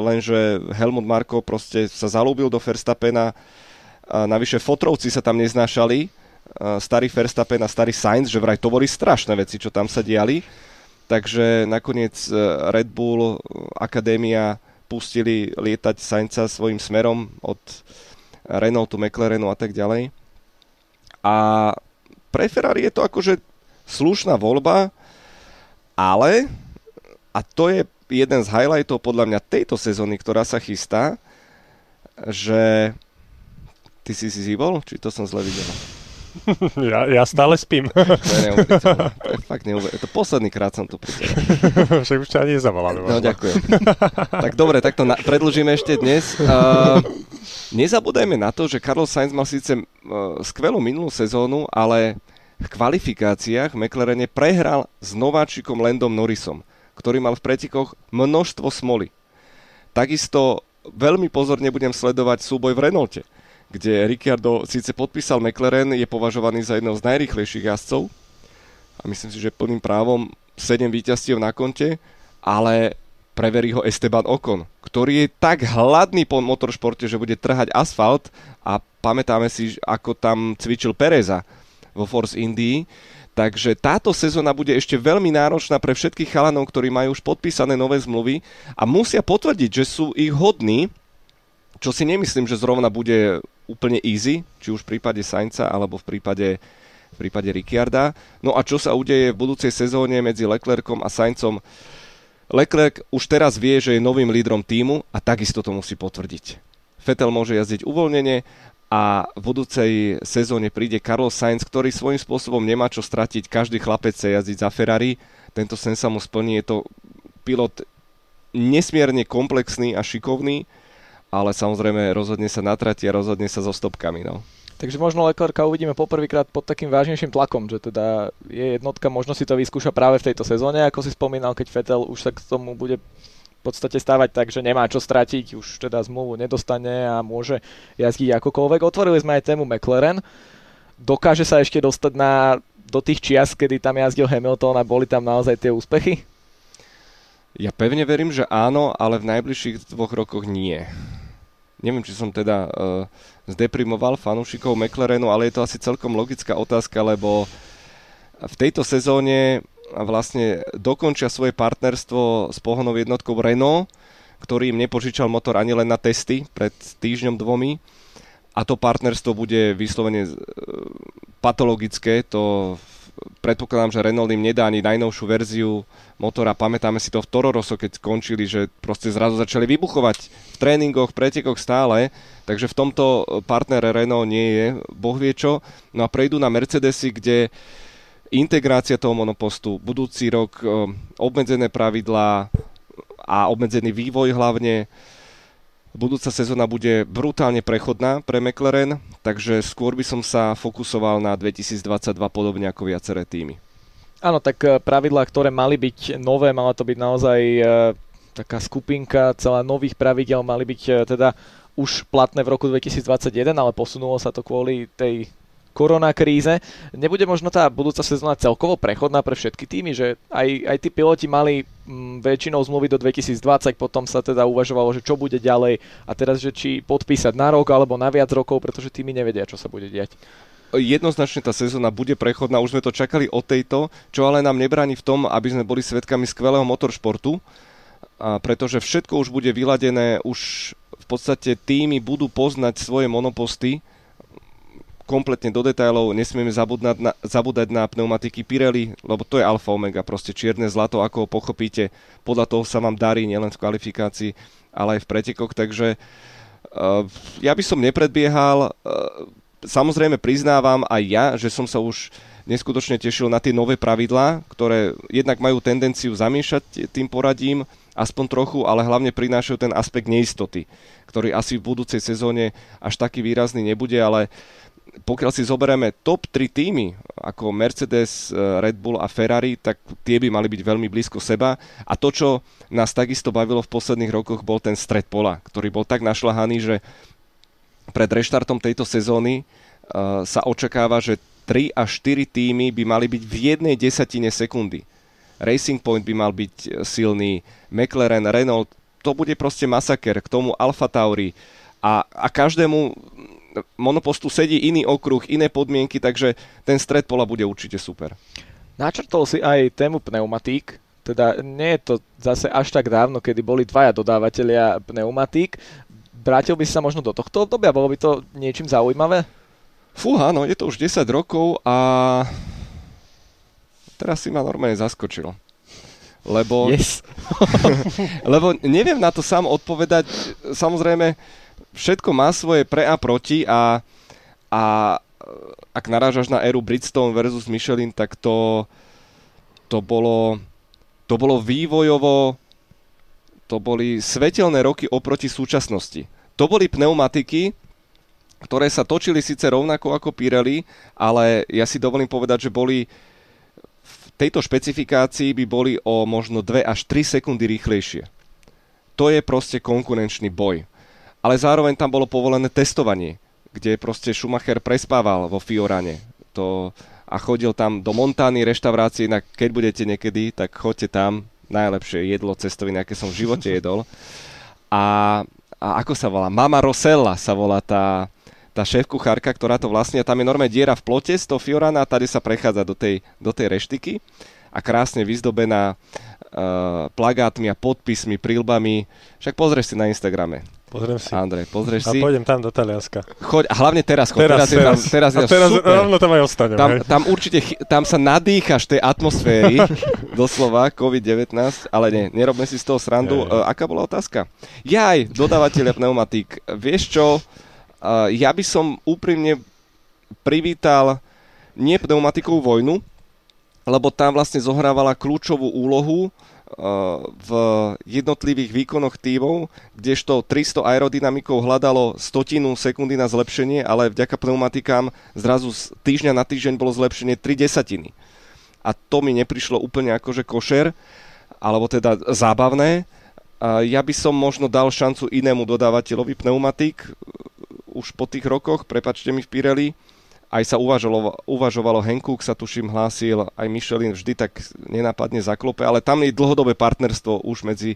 lenže Helmut Marko proste sa zalúbil do Verstappena, navyše fotrovci sa tam neznášali, eh, starý Verstappen a starý Sainz, že vraj to boli strašné veci, čo tam sa diali. Takže nakoniec eh, Red Bull Akadémia pustili lietať Sainza svojim smerom od Renaultu, McLarenu a tak ďalej. A pre Ferrari je to akože slušná voľba, ale, a to je jeden z highlightov podľa mňa tejto sezóny, ktorá sa chystá, že ty si si zývol, či to som zle videl? ja, ja stále spím. To je neuveriteľné. To je fakt neuveriteľné. To posledný krát som tu pri tebe. Však už ťa nezavolám. No, ďakujem. tak dobre, tak to na- predlžíme ešte dnes. Uh, nezabúdajme na to, že Carlos Sainz mal síce uh, skvelú minulú sezónu, ale v kvalifikáciách McLarene prehral s nováčikom Landom Norrisom, ktorý mal v pretikoch množstvo smoly. Takisto veľmi pozorne budem sledovať súboj v Renaulte, kde Ricciardo síce podpísal McLaren, je považovaný za jedného z najrychlejších jazdcov a myslím si, že plným právom 7 víťazstiev na konte, ale preverí ho Esteban Ocon, ktorý je tak hladný po motoršporte, že bude trhať asfalt a pamätáme si, ako tam cvičil Pereza vo Force Indy. Takže táto sezóna bude ešte veľmi náročná pre všetkých chalanov, ktorí majú už podpísané nové zmluvy a musia potvrdiť, že sú ich hodní, čo si nemyslím, že zrovna bude úplne easy, či už v prípade Sainca alebo v prípade, v prípade Ricciarda. No a čo sa udeje v budúcej sezóne medzi Leclercom a Saincom? Leclerc už teraz vie, že je novým lídrom týmu a takisto to musí potvrdiť. Vettel môže jazdiť uvoľnenie a v budúcej sezóne príde Carlos Sainz, ktorý svojím spôsobom nemá čo stratiť. Každý chlapec sa jazdiť za Ferrari, tento sen sa mu splní, je to pilot nesmierne komplexný a šikovný, ale samozrejme rozhodne sa na trati a rozhodne sa so stopkami. No. Takže možno Leclerca uvidíme poprvýkrát pod takým vážnejším tlakom, že teda je jednotka, možno si to vyskúša práve v tejto sezóne, ako si spomínal, keď Vettel už sa k tomu bude v podstate stávať tak, že nemá čo stratiť, už teda zmluvu nedostane a môže jazdiť akokoľvek. Otvorili sme aj tému McLaren. Dokáže sa ešte dostať na, do tých čias, kedy tam jazdil Hamilton a boli tam naozaj tie úspechy? Ja pevne verím, že áno, ale v najbližších dvoch rokoch nie. Neviem, či som teda uh, zdeprimoval fanúšikov McLarenu, ale je to asi celkom logická otázka, lebo v tejto sezóne vlastne dokončia svoje partnerstvo s pohonou jednotkou Renault, ktorý im nepožičal motor ani len na testy pred týždňom dvomi. A to partnerstvo bude vyslovene e, patologické, to predpokladám, že Renault im nedá ani najnovšiu verziu motora. Pamätáme si to v Toro Rosso, keď skončili, že proste zrazu začali vybuchovať v tréningoch, pretekoch stále. Takže v tomto partnere Renault nie je boh vie čo. No a prejdú na Mercedesy, kde integrácia toho monopostu, budúci rok eh, obmedzené pravidlá a obmedzený vývoj hlavne. Budúca sezóna bude brutálne prechodná pre McLaren, takže skôr by som sa fokusoval na 2022 podobne ako viaceré týmy. Áno, tak eh, pravidlá, ktoré mali byť nové, mala to byť naozaj eh, taká skupinka celá nových pravidel, mali byť teda už platné v roku 2021, ale posunulo sa to kvôli tej korona kríze. Nebude možno tá budúca sezóna celkovo prechodná pre všetky týmy, že aj, aj tí piloti mali m, mm, väčšinou zmluvy do 2020, potom sa teda uvažovalo, že čo bude ďalej a teraz, že či podpísať na rok alebo na viac rokov, pretože týmy nevedia, čo sa bude diať jednoznačne tá sezóna bude prechodná, už sme to čakali od tejto, čo ale nám nebráni v tom, aby sme boli svetkami skvelého motoršportu, a pretože všetko už bude vyladené, už v podstate týmy budú poznať svoje monoposty kompletne do detailov, nesmieme zabudnať na, zabúdať na pneumatiky Pirelli, lebo to je alfa omega, proste čierne zlato, ako ho pochopíte, podľa toho sa vám darí nielen v kvalifikácii, ale aj v pretekoch, takže uh, ja by som nepredbiehal, uh, samozrejme priznávam aj ja, že som sa už neskutočne tešil na tie nové pravidlá, ktoré jednak majú tendenciu zamiešať tým poradím, aspoň trochu, ale hlavne prinášajú ten aspekt neistoty, ktorý asi v budúcej sezóne až taký výrazný nebude, ale pokiaľ si zoberieme top 3 týmy, ako Mercedes, eh, Red Bull a Ferrari, tak tie by mali byť veľmi blízko seba. A to, čo nás takisto bavilo v posledných rokoch, bol ten stred pola, ktorý bol tak našľahaný, že pred reštartom tejto sezóny uh, sa očakáva, že 3 až 4 týmy by mali byť v jednej desatine sekundy. Racing Point by mal byť eh, silný, McLaren, Renault, to bude proste masaker, k tomu Alfa Tauri a, a každému monopostu sedí iný okruh, iné podmienky, takže ten stred pola bude určite super. Načrtol si aj tému pneumatík, teda nie je to zase až tak dávno, kedy boli dvaja dodávateľia pneumatík. Vrátil by si sa možno do tohto obdobia? Bolo by to niečím zaujímavé? Fúha, no je to už 10 rokov a teraz si ma normálne zaskočil. Lebo, yes. lebo neviem na to sám odpovedať. Samozrejme, všetko má svoje pre a proti a, a ak narážaš na éru Bridgestone versus Michelin, tak to, to bolo to bolo vývojovo to boli svetelné roky oproti súčasnosti. To boli pneumatiky, ktoré sa točili síce rovnako ako Pirelli, ale ja si dovolím povedať, že boli v tejto špecifikácii by boli o možno 2 až 3 sekundy rýchlejšie. To je proste konkurenčný boj. Ale zároveň tam bolo povolené testovanie, kde proste Schumacher prespával vo Fiorane. To, a chodil tam do Montány reštaurácie, inak keď budete niekedy, tak chodte tam, najlepšie jedlo cestoviny, aké som v živote jedol. A, a ako sa volá? Mama Rosella sa volá tá, tá šéf-kuchárka, ktorá to vlastne, tam je normálne diera v plote z toho Fiorana a tady sa prechádza do tej, do tej reštiky a krásne vyzdobená uh, plagátmi a podpismi, prílbami. Však pozrieš si na Instagrame. Pozriem si. Andrej, pozrieš a si. A pôjdem tam do Talianska. Choď, a hlavne teraz choď. Teraz, teraz, teraz. Je tam, teraz, a teraz super. rovno tam aj ostanem. Tam, hej. tam určite, tam sa nadýchaš tej atmosféry, doslova, COVID-19, ale nie, nerobme si z toho srandu. Je, je. Uh, aká bola otázka? Jaj, dodávateľia pneumatík. Vieš čo, uh, ja by som úprimne privítal nie pneumatikovú vojnu, lebo tam vlastne zohrávala kľúčovú úlohu v jednotlivých výkonoch tímov, kdežto 300 aerodynamikov hľadalo stotinu sekundy na zlepšenie, ale vďaka pneumatikám zrazu z týždňa na týždeň bolo zlepšenie 3 desatiny. A to mi neprišlo úplne akože košer, alebo teda zábavné. Ja by som možno dal šancu inému dodávateľovi pneumatik už po tých rokoch, prepačte mi v Pirelli, aj sa uvažovalo, uvažovalo Hankook sa tuším hlásil, aj Michelin vždy tak nenápadne zaklope, ale tam je dlhodobé partnerstvo už medzi,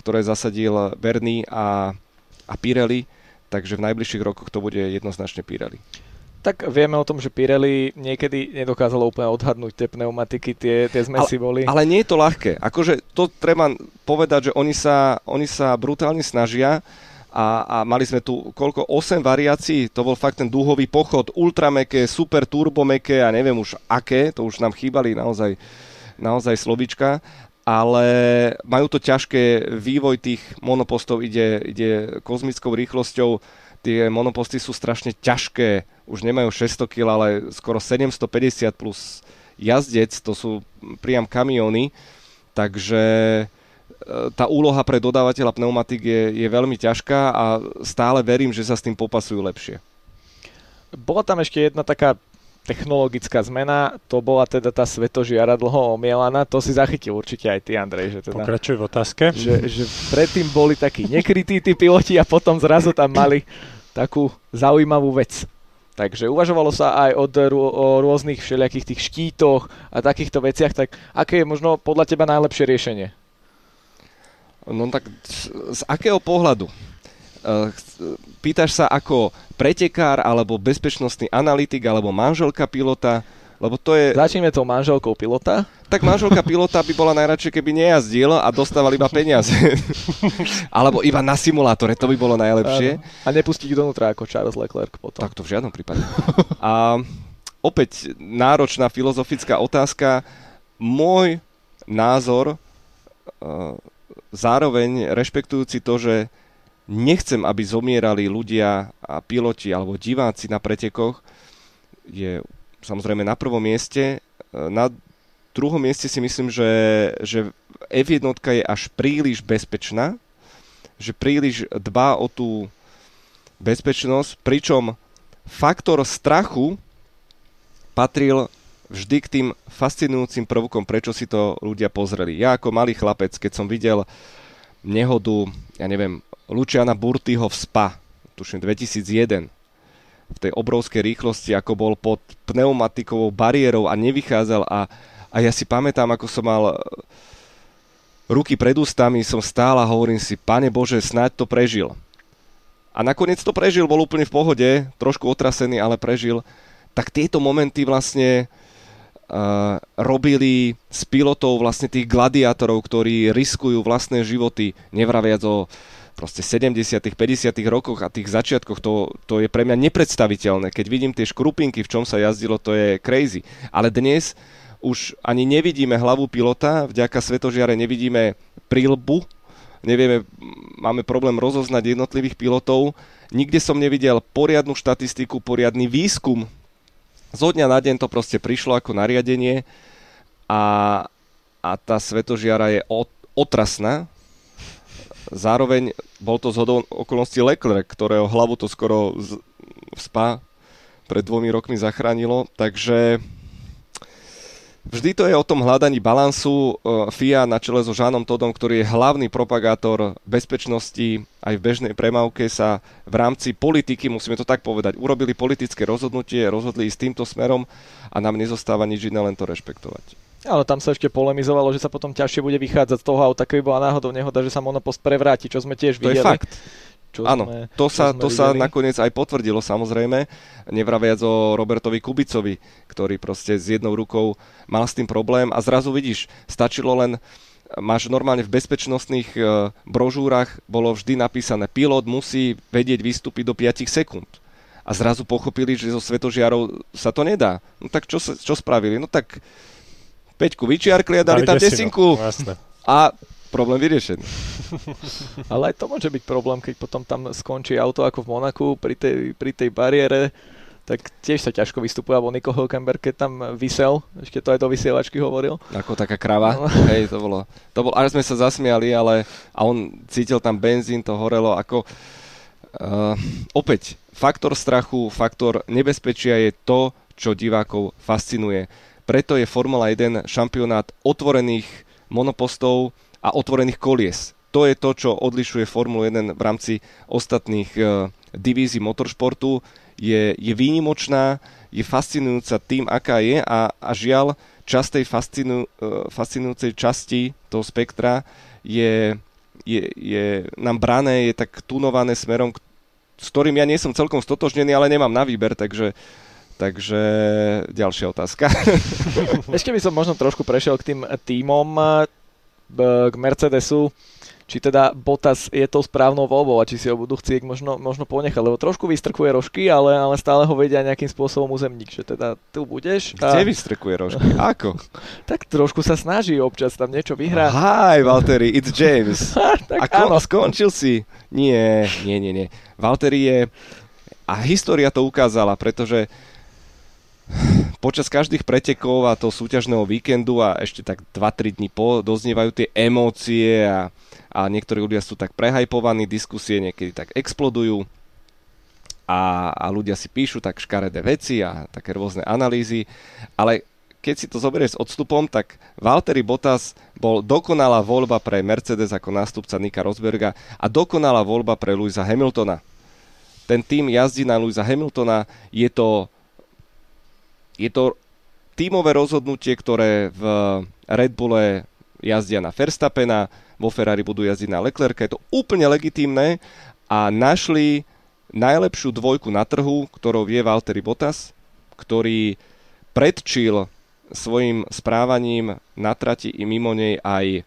ktoré zasadil Bernie a, a Pirelli, takže v najbližších rokoch to bude jednoznačne Pirelli. Tak vieme o tom, že Pirelli niekedy nedokázalo úplne odhadnúť tie pneumatiky, tie, tie zmesi ale, boli. Ale nie je to ľahké. Akože to treba povedať, že oni sa, oni sa brutálne snažia a, a mali sme tu koľko? 8 variácií, to bol fakt ten dúhový pochod, ultrameké, super turbomeké a neviem už aké, to už nám chýbali naozaj, naozaj slovička, ale majú to ťažké, vývoj tých monopostov ide, ide kozmickou rýchlosťou, tie monoposty sú strašne ťažké, už nemajú 600 kg, ale skoro 750 plus jazdec, to sú priam kamióny, takže tá úloha pre dodávateľa pneumatik je, je veľmi ťažká a stále verím, že sa s tým popasujú lepšie. Bola tam ešte jedna taká technologická zmena, to bola teda tá svetožiara dlho omielaná, to si zachytil určite aj ty, Andrej. Že teda, Pokračuj v otázke. Že, že predtým boli takí nekrytí tí piloti a potom zrazu tam mali takú zaujímavú vec. Takže uvažovalo sa aj od, o rôznych všelijakých tých štítoch a takýchto veciach, tak aké je možno podľa teba najlepšie riešenie? No tak z akého pohľadu? Pýtaš sa ako pretekár, alebo bezpečnostný analytik, alebo manželka pilota, lebo to je... Začneme tou manželkou pilota. Tak manželka pilota by bola najradšej, keby nejazdil a dostával iba peniaze. alebo iba na simulátore, to by bolo najlepšie. Áno. A nepustiť donútra ako Charles Leclerc potom. Tak to v žiadnom prípade. a opäť náročná filozofická otázka. Môj názor zároveň rešpektujúci to, že nechcem, aby zomierali ľudia a piloti alebo diváci na pretekoch, je samozrejme na prvom mieste. Na druhom mieste si myslím, že, že F1 je až príliš bezpečná, že príliš dbá o tú bezpečnosť, pričom faktor strachu patril vždy k tým fascinujúcim prvkom, prečo si to ľudia pozreli. Ja ako malý chlapec, keď som videl nehodu, ja neviem, Luciana Burtyho v Spa, tuším 2001, v tej obrovskej rýchlosti, ako bol pod pneumatikovou bariérou a nevychádzal a, a ja si pamätám, ako som mal ruky pred ústami, som stál a hovorím si, pane Bože, snáď to prežil. A nakoniec to prežil, bol úplne v pohode, trošku otrasený, ale prežil. Tak tieto momenty vlastne robili z pilotov vlastne tých gladiátorov, ktorí riskujú vlastné životy, nevraviac o proste 70 50 rokoch a tých začiatkoch, to, to je pre mňa nepredstaviteľné. Keď vidím tie škrupinky, v čom sa jazdilo, to je crazy. Ale dnes už ani nevidíme hlavu pilota, vďaka svetožiare nevidíme prílbu, nevieme, máme problém rozoznať jednotlivých pilotov. Nikde som nevidel poriadnu štatistiku, poriadny výskum Zo dňa na deň to proste prišlo ako nariadenie a, a tá svetožiara je otrasná. Zároveň bol to zhodou okolností Leclerc, ktorého hlavu to skoro v spa pred dvomi rokmi zachránilo, takže Vždy to je o tom hľadaní balansu. E, FIA na čele so Žánom Todom, ktorý je hlavný propagátor bezpečnosti aj v bežnej premávke sa v rámci politiky, musíme to tak povedať, urobili politické rozhodnutie, rozhodli ísť týmto smerom a nám nezostáva nič iné, len to rešpektovať. Ale tam sa ešte polemizovalo, že sa potom ťažšie bude vychádzať z toho auta, keby bola náhodou nehoda, že sa monopost prevráti, čo sme tiež to videli. To je fakt. Čo Áno, sme, to, sa, to sa nakoniec aj potvrdilo samozrejme, nevraviac o Robertovi Kubicovi, ktorý proste s jednou rukou mal s tým problém a zrazu vidíš, stačilo len máš normálne v bezpečnostných e, brožúrach bolo vždy napísané, pilot musí vedieť vystúpiť do 5 sekúnd. A zrazu pochopili, že zo svetožiarov sa to nedá. No tak čo, čo spravili? No tak Peťku vyčiarkli a dali, dali tam desinku. No, a problém vyriešený. Ale aj to môže byť problém, keď potom tam skončí auto ako v Monaku pri tej, pri tej bariére, tak tiež sa ťažko vystupuje, alebo Nico Hülkenberg, keď tam vysel, ešte to aj do vysielačky hovoril. Ako taká krava, no. hej, to bolo, to bolo, až sme sa zasmiali, ale a on cítil tam benzín, to horelo, ako uh, opäť, faktor strachu, faktor nebezpečia je to, čo divákov fascinuje. Preto je Formula 1 šampionát otvorených monopostov, a otvorených kolies. To je to, čo odlišuje Formulu 1 v rámci ostatných uh, divízií motoršportu. Je, je výnimočná, je fascinujúca tým, aká je a, a žiaľ, časť tej fascinu, uh, fascinujúcej časti toho spektra je, je, je nám brané, je tak tunované smerom, s ktorým ja nie som celkom stotožnený, ale nemám na výber, takže Takže ďalšia otázka. Ešte by som možno trošku prešiel k tým týmom k Mercedesu, či teda Bottas je tou správnou voľbou a či si ho budú chcieť možno, možno ponechať, lebo trošku vystrkuje rožky, ale, ale stále ho vedia nejakým spôsobom uzemník, že teda tu budeš. Kde a... vystrkuje rožky? Ako? tak trošku sa snaží občas tam niečo vyhrať. Hi, Valtteri, it's James. tak a ko- skončil si? Nie, nie, nie, nie. Valtteri je... A história to ukázala, pretože počas každých pretekov a toho súťažného víkendu a ešte tak 2-3 dní po doznievajú tie emócie a, a niektorí ľudia sú tak prehajpovaní, diskusie niekedy tak explodujú a, a ľudia si píšu tak škaredé veci a také rôzne analýzy, ale keď si to zoberieš s odstupom, tak Valtteri Bottas bol dokonalá voľba pre Mercedes ako nástupca Nika Rosberga a dokonalá voľba pre Louisa Hamiltona. Ten tým jazdí na Louisa Hamiltona, je to je to tímové rozhodnutie, ktoré v Red Bulle jazdia na Verstappena, vo Ferrari budú jazdiť na Leclerca. Je to úplne legitímne a našli najlepšiu dvojku na trhu, ktorou vie Valtteri Bottas, ktorý predčil svojim správaním na trati i mimo nej aj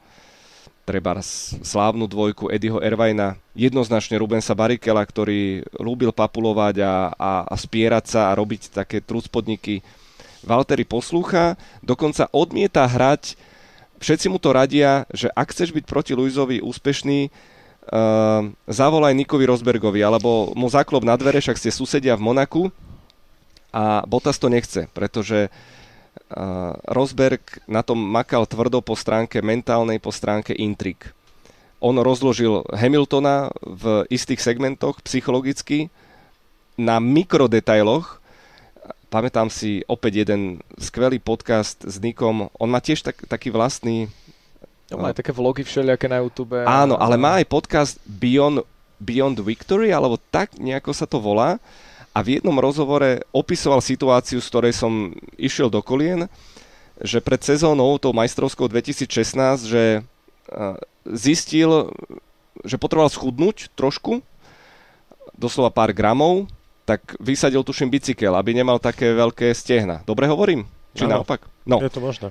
treba slávnu dvojku Eddieho Ervajna, jednoznačne Rubensa Barikela, ktorý lúbil papulovať a, a, a spierať sa a robiť také trúspodniky Valtteri poslúcha, dokonca odmieta hrať, všetci mu to radia, že ak chceš byť proti Luizovi úspešný, uh, zavolaj Nikovi Rosbergovi, alebo mu zaklop na dvere, však ste susedia v Monaku a Bottas to nechce, pretože uh, Rosberg na tom makal tvrdo po stránke mentálnej, po stránke intrik. On rozložil Hamiltona v istých segmentoch psychologicky na mikrodetailoch, pamätám si opäť jeden skvelý podcast s Nikom. On má tiež tak, taký vlastný... On má aj také vlogy všelijaké na YouTube. Áno, ale má aj podcast Beyond, Beyond Victory, alebo tak nejako sa to volá. A v jednom rozhovore opisoval situáciu, z ktorej som išiel do kolien, že pred sezónou, tou majstrovskou 2016, že zistil, že potreboval schudnúť trošku, doslova pár gramov, tak vysadil tuším bicykel, aby nemal také veľké stehna. Dobre hovorím? Či ano, naopak? No. Je to možné.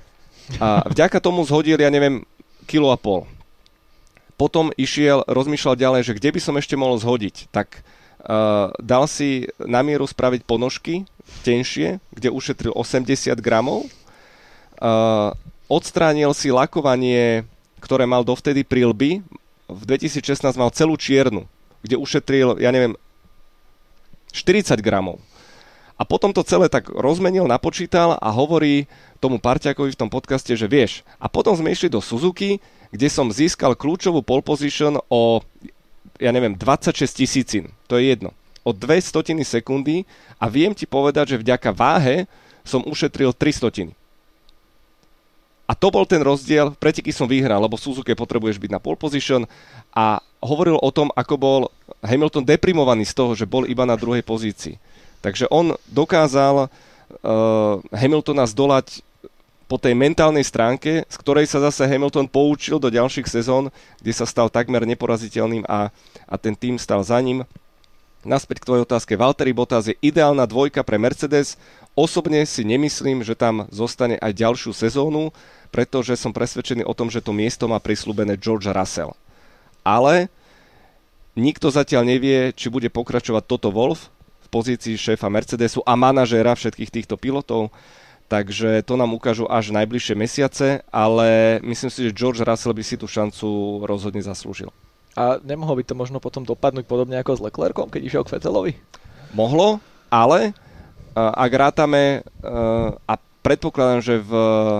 A vďaka tomu zhodil, ja neviem, kilo a pol. Potom išiel, rozmýšľal ďalej, že kde by som ešte mohol zhodiť. Tak uh, dal si na mieru spraviť ponožky tenšie, kde ušetril 80 gramov. Uh, odstránil si lakovanie, ktoré mal dovtedy prilby. V 2016 mal celú čiernu, kde ušetril, ja neviem, 40 gramov. A potom to celé tak rozmenil, napočítal a hovorí tomu parťakovi v tom podcaste, že vieš. A potom sme išli do Suzuki, kde som získal kľúčovú pole position o, ja neviem, 26 tisícin. To je jedno. O 2 stotiny sekundy a viem ti povedať, že vďaka váhe som ušetril 3 stotiny. A to bol ten rozdiel, preteky som vyhral, lebo v Suzuki potrebuješ byť na pole position a hovoril o tom, ako bol Hamilton deprimovaný z toho, že bol iba na druhej pozícii. Takže on dokázal uh, Hamiltona zdolať po tej mentálnej stránke, z ktorej sa zase Hamilton poučil do ďalších sezón, kde sa stal takmer neporaziteľným a, a ten tým stal za ním. Naspäť k tvojej otázke. Valtteri Bottas je ideálna dvojka pre Mercedes. Osobne si nemyslím, že tam zostane aj ďalšiu sezónu, pretože som presvedčený o tom, že to miesto má prislúbené George Russell. Ale nikto zatiaľ nevie, či bude pokračovať Toto Wolf v pozícii šéfa Mercedesu a manažéra všetkých týchto pilotov takže to nám ukážu až najbližšie mesiace, ale myslím si, že George Russell by si tú šancu rozhodne zaslúžil. A nemohlo by to možno potom dopadnúť podobne ako s Leclercom, keď išiel k Vettelovi? Mohlo, ale ak rátame a predpokladám, že v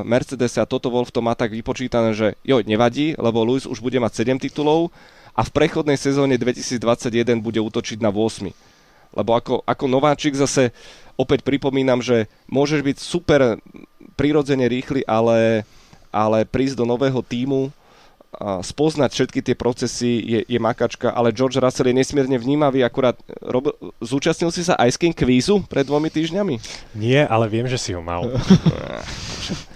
Mercedes a toto bol v tom má tak vypočítané, že jo, nevadí, lebo Lewis už bude mať 7 titulov a v prechodnej sezóne 2021 bude útočiť na 8. Lebo ako, ako nováčik zase opäť pripomínam, že môžeš byť super prirodzene rýchly, ale, ale prísť do nového týmu spoznať všetky tie procesy je, je makačka, ale George Russell je nesmierne vnímavý, akurát robil, zúčastnil si sa Ice King kvízu pred dvomi týždňami? Nie, ale viem, že si ho mal.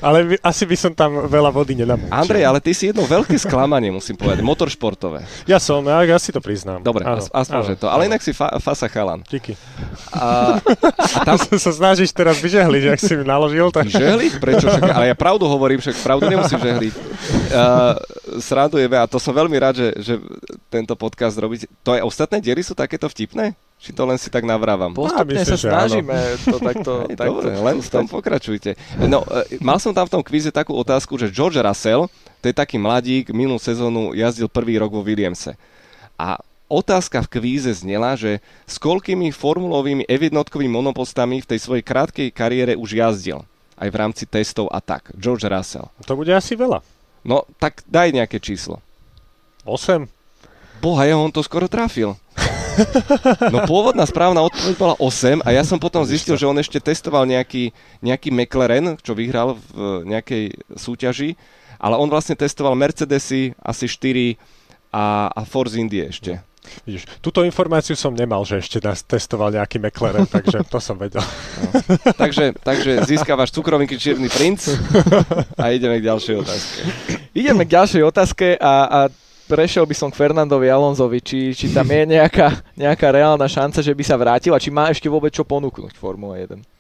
ale asi by som tam veľa vody nenamočil. Andrej, ale ty si jedno veľké sklamanie, musím povedať, motoršportové. Ja som, ja, ja si to priznám. Dobre, áno, aspoň, áno, že to. Ale áno. inak si fa, fasa chalan. Díky. A, a tam sa snažíš teraz vyžehliť, ak si mi naložil. Tak... Vyžehliť? Prečo? Však, ale ja pravdu hovorím, však pravdu nemusím žehliť. Uh, srandujeme a to som veľmi rád, že, že tento podcast robíte. To aj ostatné diely sú takéto vtipné? Či to len si tak navrávam? Postupne myslím, sa snažíme to takto... Hej, takto dobre, len v tom pokračujte. No, e, mal som tam v tom kvíze takú otázku, že George Russell, to je taký mladík, minulú sezónu jazdil prvý rok vo Williamse. A otázka v kvíze znela, že s koľkými formulovými F1 monopostami v tej svojej krátkej kariére už jazdil. Aj v rámci testov a tak. George Russell. To bude asi veľa. No, tak daj nejaké číslo. 8? Boha, ja on to skoro trafil. No pôvodná správna odpoveď bola 8 a ja som potom zistil, že on ešte testoval nejaký, nejaký McLaren, čo vyhral v nejakej súťaži, ale on vlastne testoval Mercedesy asi 4 a, a Force Indie ešte. Vidíš, túto informáciu som nemal, že ešte nás testoval nejaký McLaren, takže to som vedel. No. takže, takže získavaš cukrovinky Čierny princ a ideme k ďalšej otázke. Ideme k ďalšej otázke a, a prešiel by som k Fernandovi Alonzovi, či, či tam je nejaká, nejaká reálna šanca, že by sa vrátil a či má ešte vôbec čo ponúknuť Formule 1.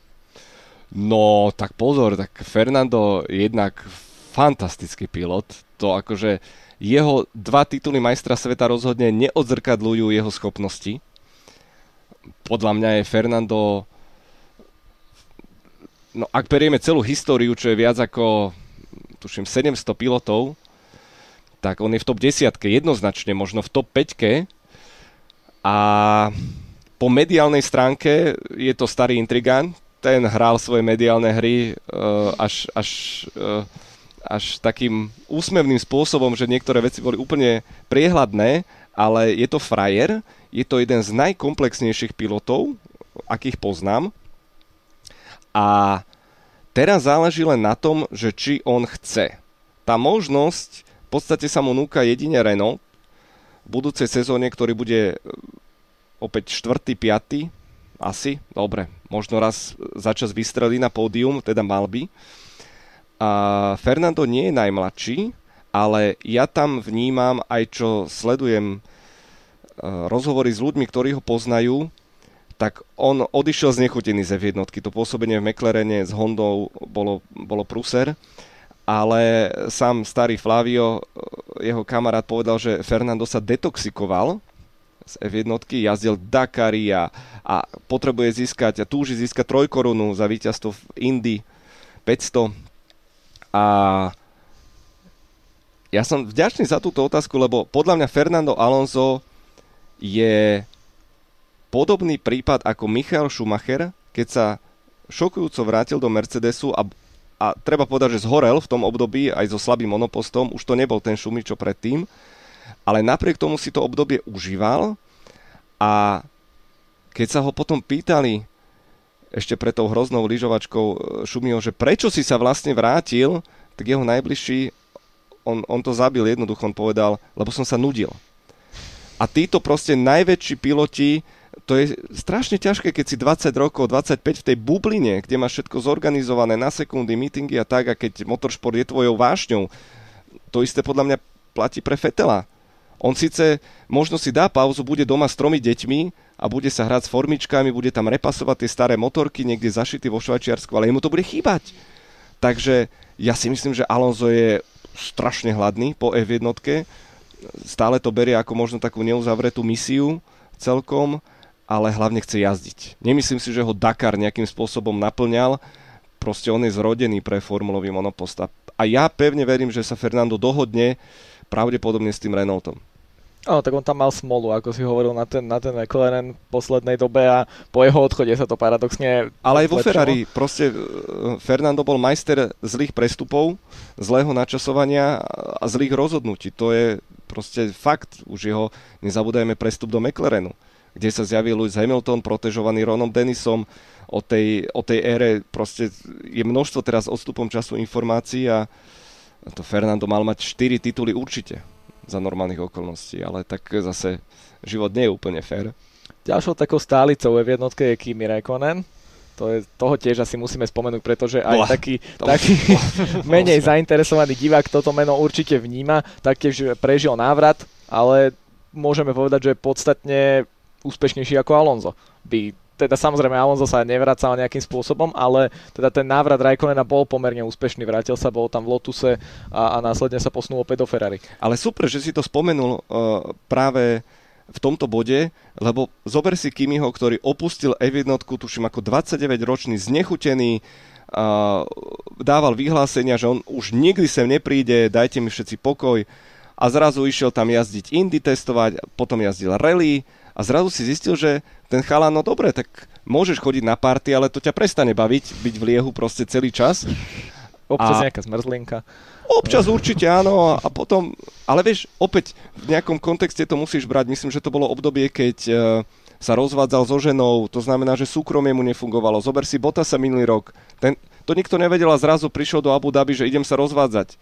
No, tak pozor, tak Fernando je jednak fantastický pilot. To akože jeho dva tituly majstra sveta rozhodne neodzrkadľujú jeho schopnosti. Podľa mňa je Fernando no ak berieme celú históriu, čo je viac ako tuším 700 pilotov, tak on je v top 10 jednoznačne, možno v top 5 a po mediálnej stránke je to starý intrigán, ten hral svoje mediálne hry uh, až, až uh, až takým úsmevným spôsobom, že niektoré veci boli úplne priehľadné, ale je to frajer, je to jeden z najkomplexnejších pilotov, akých poznám. A teraz záleží len na tom, že či on chce. Tá možnosť v podstate sa mu núka jedine Renault v budúcej sezóne, ktorý bude e, opäť 4. 5. asi, dobre, možno raz začas vystrelí na pódium, teda mal by. A Fernando nie je najmladší, ale ja tam vnímam aj čo sledujem e, rozhovory s ľuďmi, ktorí ho poznajú, tak on odišiel z nechutený z jednotky. To pôsobenie v McLarene s Hondou bolo, bolo pruser, ale sám starý Flavio, e, jeho kamarát, povedal, že Fernando sa detoxikoval z F1, jazdil Dakary a, a potrebuje získať a túži získať trojkorunu za víťazstvo v Indy 500 a ja som vďačný za túto otázku, lebo podľa mňa Fernando Alonso je podobný prípad ako Michael Schumacher, keď sa šokujúco vrátil do Mercedesu a, a treba povedať, že zhorel v tom období aj so slabým monopostom, už to nebol ten Šumi, čo predtým, ale napriek tomu si to obdobie užíval a keď sa ho potom pýtali ešte pred tou hroznou lyžovačkou e, Šumiho, že prečo si sa vlastne vrátil, tak jeho najbližší, on, on to zabil jednoducho, on povedal, lebo som sa nudil. A títo proste najväčší piloti, to je strašne ťažké, keď si 20 rokov, 25 v tej bubline, kde máš všetko zorganizované na sekundy, meetingy a tak, a keď motoršport je tvojou vášňou, to isté podľa mňa platí pre Fetela. On síce možno si dá pauzu, bude doma s tromi deťmi a bude sa hrať s formičkami, bude tam repasovať tie staré motorky niekde zašity vo Švajčiarsku, ale jemu to bude chýbať. Takže ja si myslím, že Alonso je strašne hladný po F1 stále to berie ako možno takú neuzavretú misiu celkom, ale hlavne chce jazdiť. Nemyslím si, že ho Dakar nejakým spôsobom naplňal, proste on je zrodený pre formulový monopost. A ja pevne verím, že sa Fernando dohodne pravdepodobne s tým Renaultom. Áno, tak on tam mal smolu, ako si hovoril, na ten, na ten McLaren v poslednej dobe a po jeho odchode sa to paradoxne... Ale aj vo Ferrari, proste e, Fernando bol majster zlých prestupov, zlého načasovania a zlých rozhodnutí. To je proste fakt. Už jeho, nezabúdajme, prestup do McLarenu, kde sa zjavil Lewis Hamilton, protežovaný Ronom Dennisom. O tej, o tej ére proste je množstvo teraz odstupom času informácií a to Fernando mal mať 4 tituly určite za normálnych okolností, ale tak zase život nie je úplne fér. Ďalšou takou stálicou v jednotke je Kimi Räikkönen. To je, toho tiež asi musíme spomenúť, pretože aj Bola. taký, taký menej zainteresovaný divák toto meno určite vníma, taktiež prežil návrat, ale môžeme povedať, že je podstatne úspešnejší ako Alonso. By teda samozrejme Alonso sa nevracal nejakým spôsobom, ale teda ten návrat Raikkonena bol pomerne úspešný, vrátil sa, bol tam v Lotuse a, a následne sa posunul opäť do Ferrari. Ale super, že si to spomenul uh, práve v tomto bode, lebo zober si Kimiho, ktorý opustil F1, tuším ako 29-ročný, znechutený, uh, dával vyhlásenia, že on už nikdy sem nepríde, dajte mi všetci pokoj a zrazu išiel tam jazdiť Indy testovať, potom jazdil rally a zrazu si zistil, že ten chalán, no dobre, tak môžeš chodiť na party, ale to ťa prestane baviť, byť v liehu proste celý čas. Občas a... nejaká zmrzlinka. Občas určite áno a potom, ale vieš, opäť v nejakom kontexte to musíš brať. Myslím, že to bolo obdobie, keď uh, sa rozvádzal so ženou, to znamená, že súkromie mu nefungovalo. Zober si sa minulý rok. Ten, to nikto nevedel a zrazu prišiel do Abu Dhabi, že idem sa rozvádzať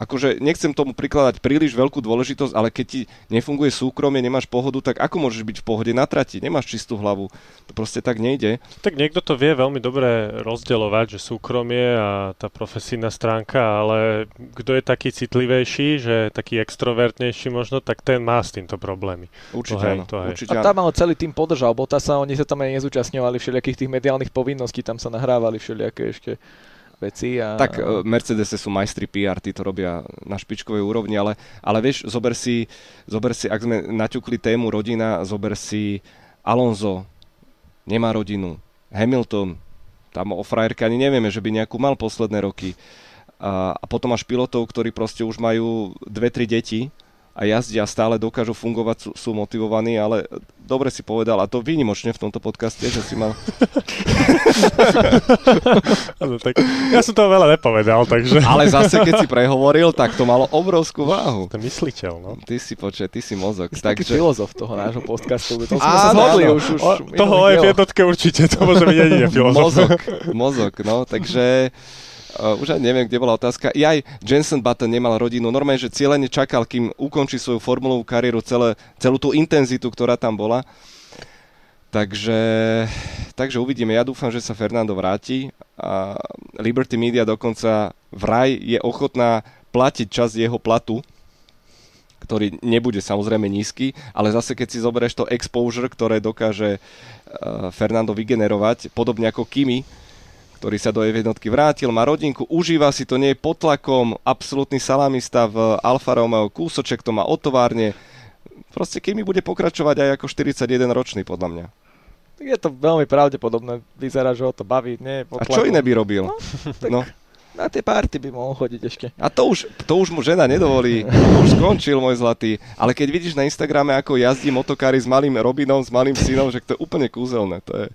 akože nechcem tomu prikladať príliš veľkú dôležitosť, ale keď ti nefunguje súkromie, nemáš pohodu, tak ako môžeš byť v pohode na trati? Nemáš čistú hlavu. To proste tak nejde. Tak niekto to vie veľmi dobre rozdeľovať, že súkromie a tá profesijná stránka, ale kto je taký citlivejší, že taký extrovertnejší možno, tak ten má s týmto problémy. Určite to hej, áno. To hej. Určite a tam ale celý tým podržal sa, oni sa tam aj nezúčastňovali všelijakých tých mediálnych povinností, tam sa nahrávali všelijaké ešte veci. A... Tak uh, Mercedes sú majstri PR, tí to robia na špičkovej úrovni, ale, ale vieš, zober si, zober si, ak sme naťukli tému rodina, zober si Alonso, nemá rodinu, Hamilton, tam o frajerke ani nevieme, že by nejakú mal posledné roky. A, a potom máš pilotov, ktorí proste už majú dve, tri deti a jazdia stále dokážu fungovať, sú, sú motivovaní, ale dobre si povedal, a to výnimočne v tomto podcaste, že si mal... ano, tak ja som toho veľa nepovedal, takže... ale zase, keď si prehovoril, tak to malo obrovskú váhu. To mysliteľ, no. Ty si počet, ty si mozog. Si takže... filozof toho nášho podcastu, to sme sa zhodli už. už o, toho aj v jednotke určite, to môže byť jedine filozof. Mozog, mozog, no, takže... Uh, už aj neviem, kde bola otázka. I aj Jensen Button nemal rodinu. Normálne, že cieľene čakal, kým ukončí svoju formulovú kariéru, celé, celú tú intenzitu, ktorá tam bola. Takže, takže uvidíme. Ja dúfam, že sa Fernando vráti. A Liberty Media dokonca vraj je ochotná platiť časť jeho platu, ktorý nebude samozrejme nízky, ale zase keď si zoberieš to exposure, ktoré dokáže uh, Fernando vygenerovať, podobne ako Kimi, ktorý sa do F1 vrátil, má rodinku, užíva si to, nie je pod tlakom, absolútny salamista v Alfa Romeo, kúsoček to má o továrne. Proste mi bude pokračovať aj ako 41 ročný, podľa mňa. Je to veľmi pravdepodobné, vyzerá, že ho to baví. Nie, A čo iné by robil? No, tak no. Na tie party by mohol chodiť ešte. A to už, to už mu žena nedovolí. už skončil, môj zlatý. Ale keď vidíš na Instagrame, ako jazdí motokári s malým Robinom, s malým synom, že to je úplne kúzelné. To je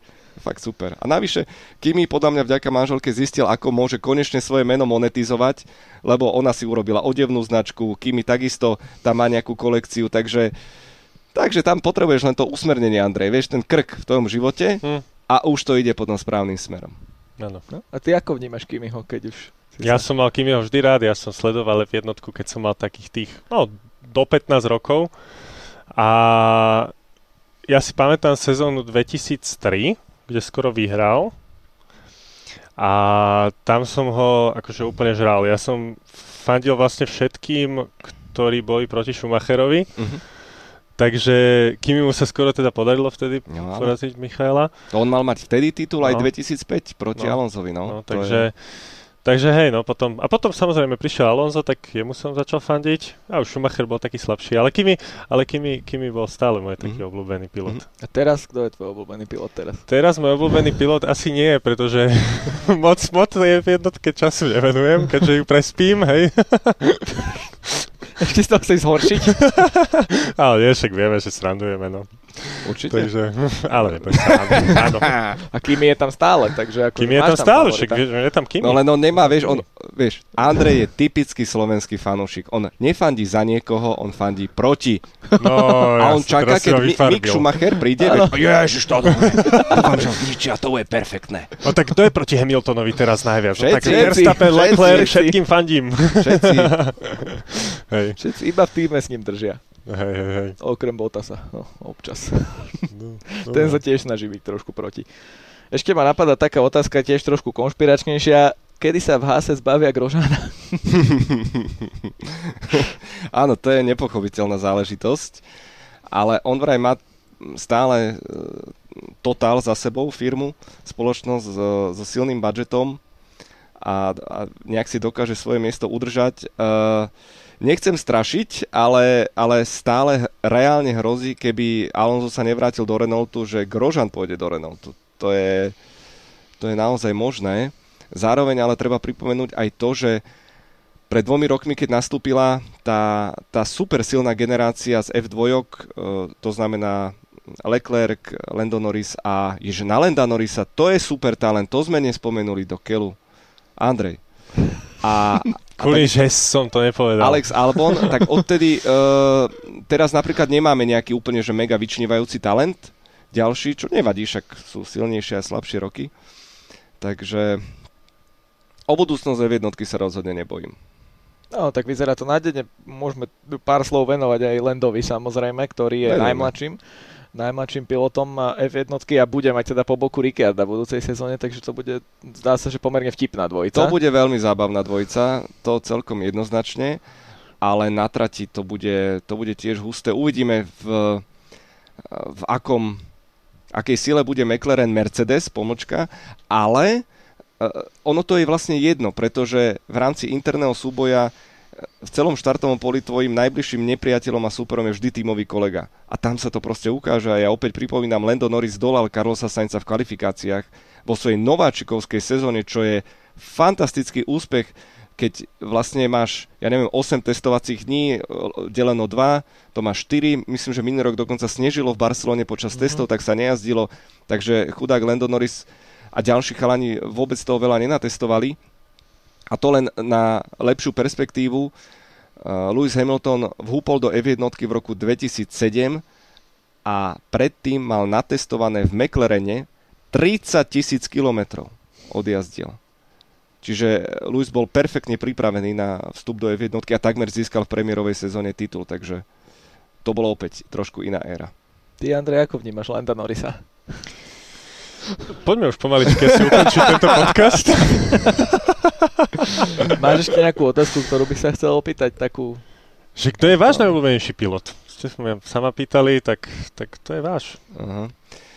fakt super. A navyše, Kimi podľa mňa vďaka manželke zistil, ako môže konečne svoje meno monetizovať, lebo ona si urobila odevnú značku, Kimi takisto tam má nejakú kolekciu, takže, takže tam potrebuješ len to usmernenie, Andrej, vieš, ten krk v tvojom živote Hm. a už to ide potom správnym smerom. Áno. No? A ty ako vnímaš Kimiho, keď už... Ja sa- som mal Kimiho vždy rád, ja som sledoval v jednotku, keď som mal takých tých, no, do 15 rokov. A ja si pamätám sezónu 2003, kde skoro vyhral. A tam som ho akože úplne žral. Ja som fandil vlastne všetkým, ktorí boli proti Schumacherovi. Mhm. Takže Kimimu sa skoro teda podarilo vtedy No, poraziť Michaela. To on mal mať vtedy titul aj No. 2005 proti No. Alonsovi, no. No, takže, takže hej, no potom, a potom samozrejme prišiel Alonso, tak jemu som začal fandiť. A už Schumacher bol taký slabší, ale Kimi, ale Kimi, Kimi bol stále môj taký Mhm. obľúbený pilot. Mhm. A teraz, kto je tvoj obľúbený pilot teraz? Teraz môj obľúbený pilot asi nie, pretože moc, moc je v jednotke času nevenujem, keďže ju prespím, hej. Ešte si to chceš zhoršiť? ale nie, však vieme, že srandujeme, no. Určite. Takže, ale sa, áno. A Kimi je tam stále, takže ako... Kimi je tam stále, však je tam Kimi. No len on nemá, vieš, on, vieš, Andrej je typický slovenský fanúšik. On nefandí za niekoho, on fandí proti. No, A on jasne, čaká, keď Mi-. Mick Schumacher príde, Áno. vieš, ježiš, to dúfam, že zničia, to je perfektné. No tak kto je proti Hamiltonovi teraz najviac? No, tak Všetci. Verstappen, Všetci. Leclerc, Všetci. všetkým fandím. Všetci. Hej, Všetci iba v týme s ním držia. Hej, hej, hej. Okrem Bottasa. No, občas. No, Ten sa tiež snaží byť trošku proti. Ešte ma napadá taká otázka, tiež trošku konšpiračnejšia. Kedy sa v Hase zbavia Grožana? Áno, to je nepochopiteľná záležitosť, ale on vraj má stále e, Total za sebou, firmu, spoločnosť so, so silným budžetom a, a nejak si dokáže svoje miesto udržať. Uh, nechcem strašiť, ale, ale stále reálne hrozí, keby Alonso sa nevrátil do Renaultu, že Grožan pôjde do Renaultu. To je, to je naozaj možné. Zároveň ale treba pripomenúť aj to, že pred dvomi rokmi, keď nastúpila tá, tá super silná generácia z F2, e, to znamená Leclerc, Lando Norris a ježe na Landa Norrisa, to je super talent, to sme nespomenuli do keľu. Andrej. A, Kvôli, že som to nepovedal. Alex Albon, tak odtedy uh, teraz napríklad nemáme nejaký úplne že mega vyčnívajúci talent, ďalší, čo nevadí, však sú silnejšie a slabšie roky. Takže o budúcnosť v jednotky sa rozhodne nebojím. No, tak vyzerá to nádejne. Môžeme pár slov venovať aj Landovi samozrejme, ktorý je Venujme. najmladším najmladším pilotom eh, F1 a bude mať teda po boku Ricciarda v budúcej sezóne, takže to bude, zdá sa, že pomerne vtipná dvojica. To bude veľmi zábavná dvojica, to celkom jednoznačne, ale na trati to bude, to bude tiež husté. Uvidíme v, v akom, akej sile bude McLaren Mercedes, pomočka, ale uh, ono to je vlastne jedno, pretože v rámci interného súboja v celom štartovom poli tvojim najbližším nepriateľom a súperom je vždy tímový kolega. A tam sa to proste ukáže a ja opäť pripomínam, Lando Norris dolal Carlosa Sainza v kvalifikáciách vo svojej nováčikovskej sezóne, čo je fantastický úspech, keď vlastne máš, ja neviem, 8 testovacích dní, deleno 2, to máš 4, myslím, že minulý rok dokonca snežilo v Barcelone počas mm-hmm. testov, tak sa nejazdilo, takže chudák Lando Norris a ďalší chalani vôbec toho veľa nenatestovali, a to len na lepšiu perspektívu. Lewis Hamilton vhúpol do F1 v roku 2007 a predtým mal natestované v McLarene 30 tisíc kilometrov odjazdil. Čiže Lewis bol perfektne pripravený na vstup do F1 a takmer získal v premiérovej sezóne titul, takže to bolo opäť trošku iná éra. Ty, Andrej, ako vnímaš Landa Norrisa? Poďme už pomaličke si ukončiť tento podcast. Máš ešte nejakú otázku, ktorú by sa chcel opýtať, takú... Že kto je váš najobľúbenejší pilot? Ste sa sama pýtali, tak, tak to je váš. Aha.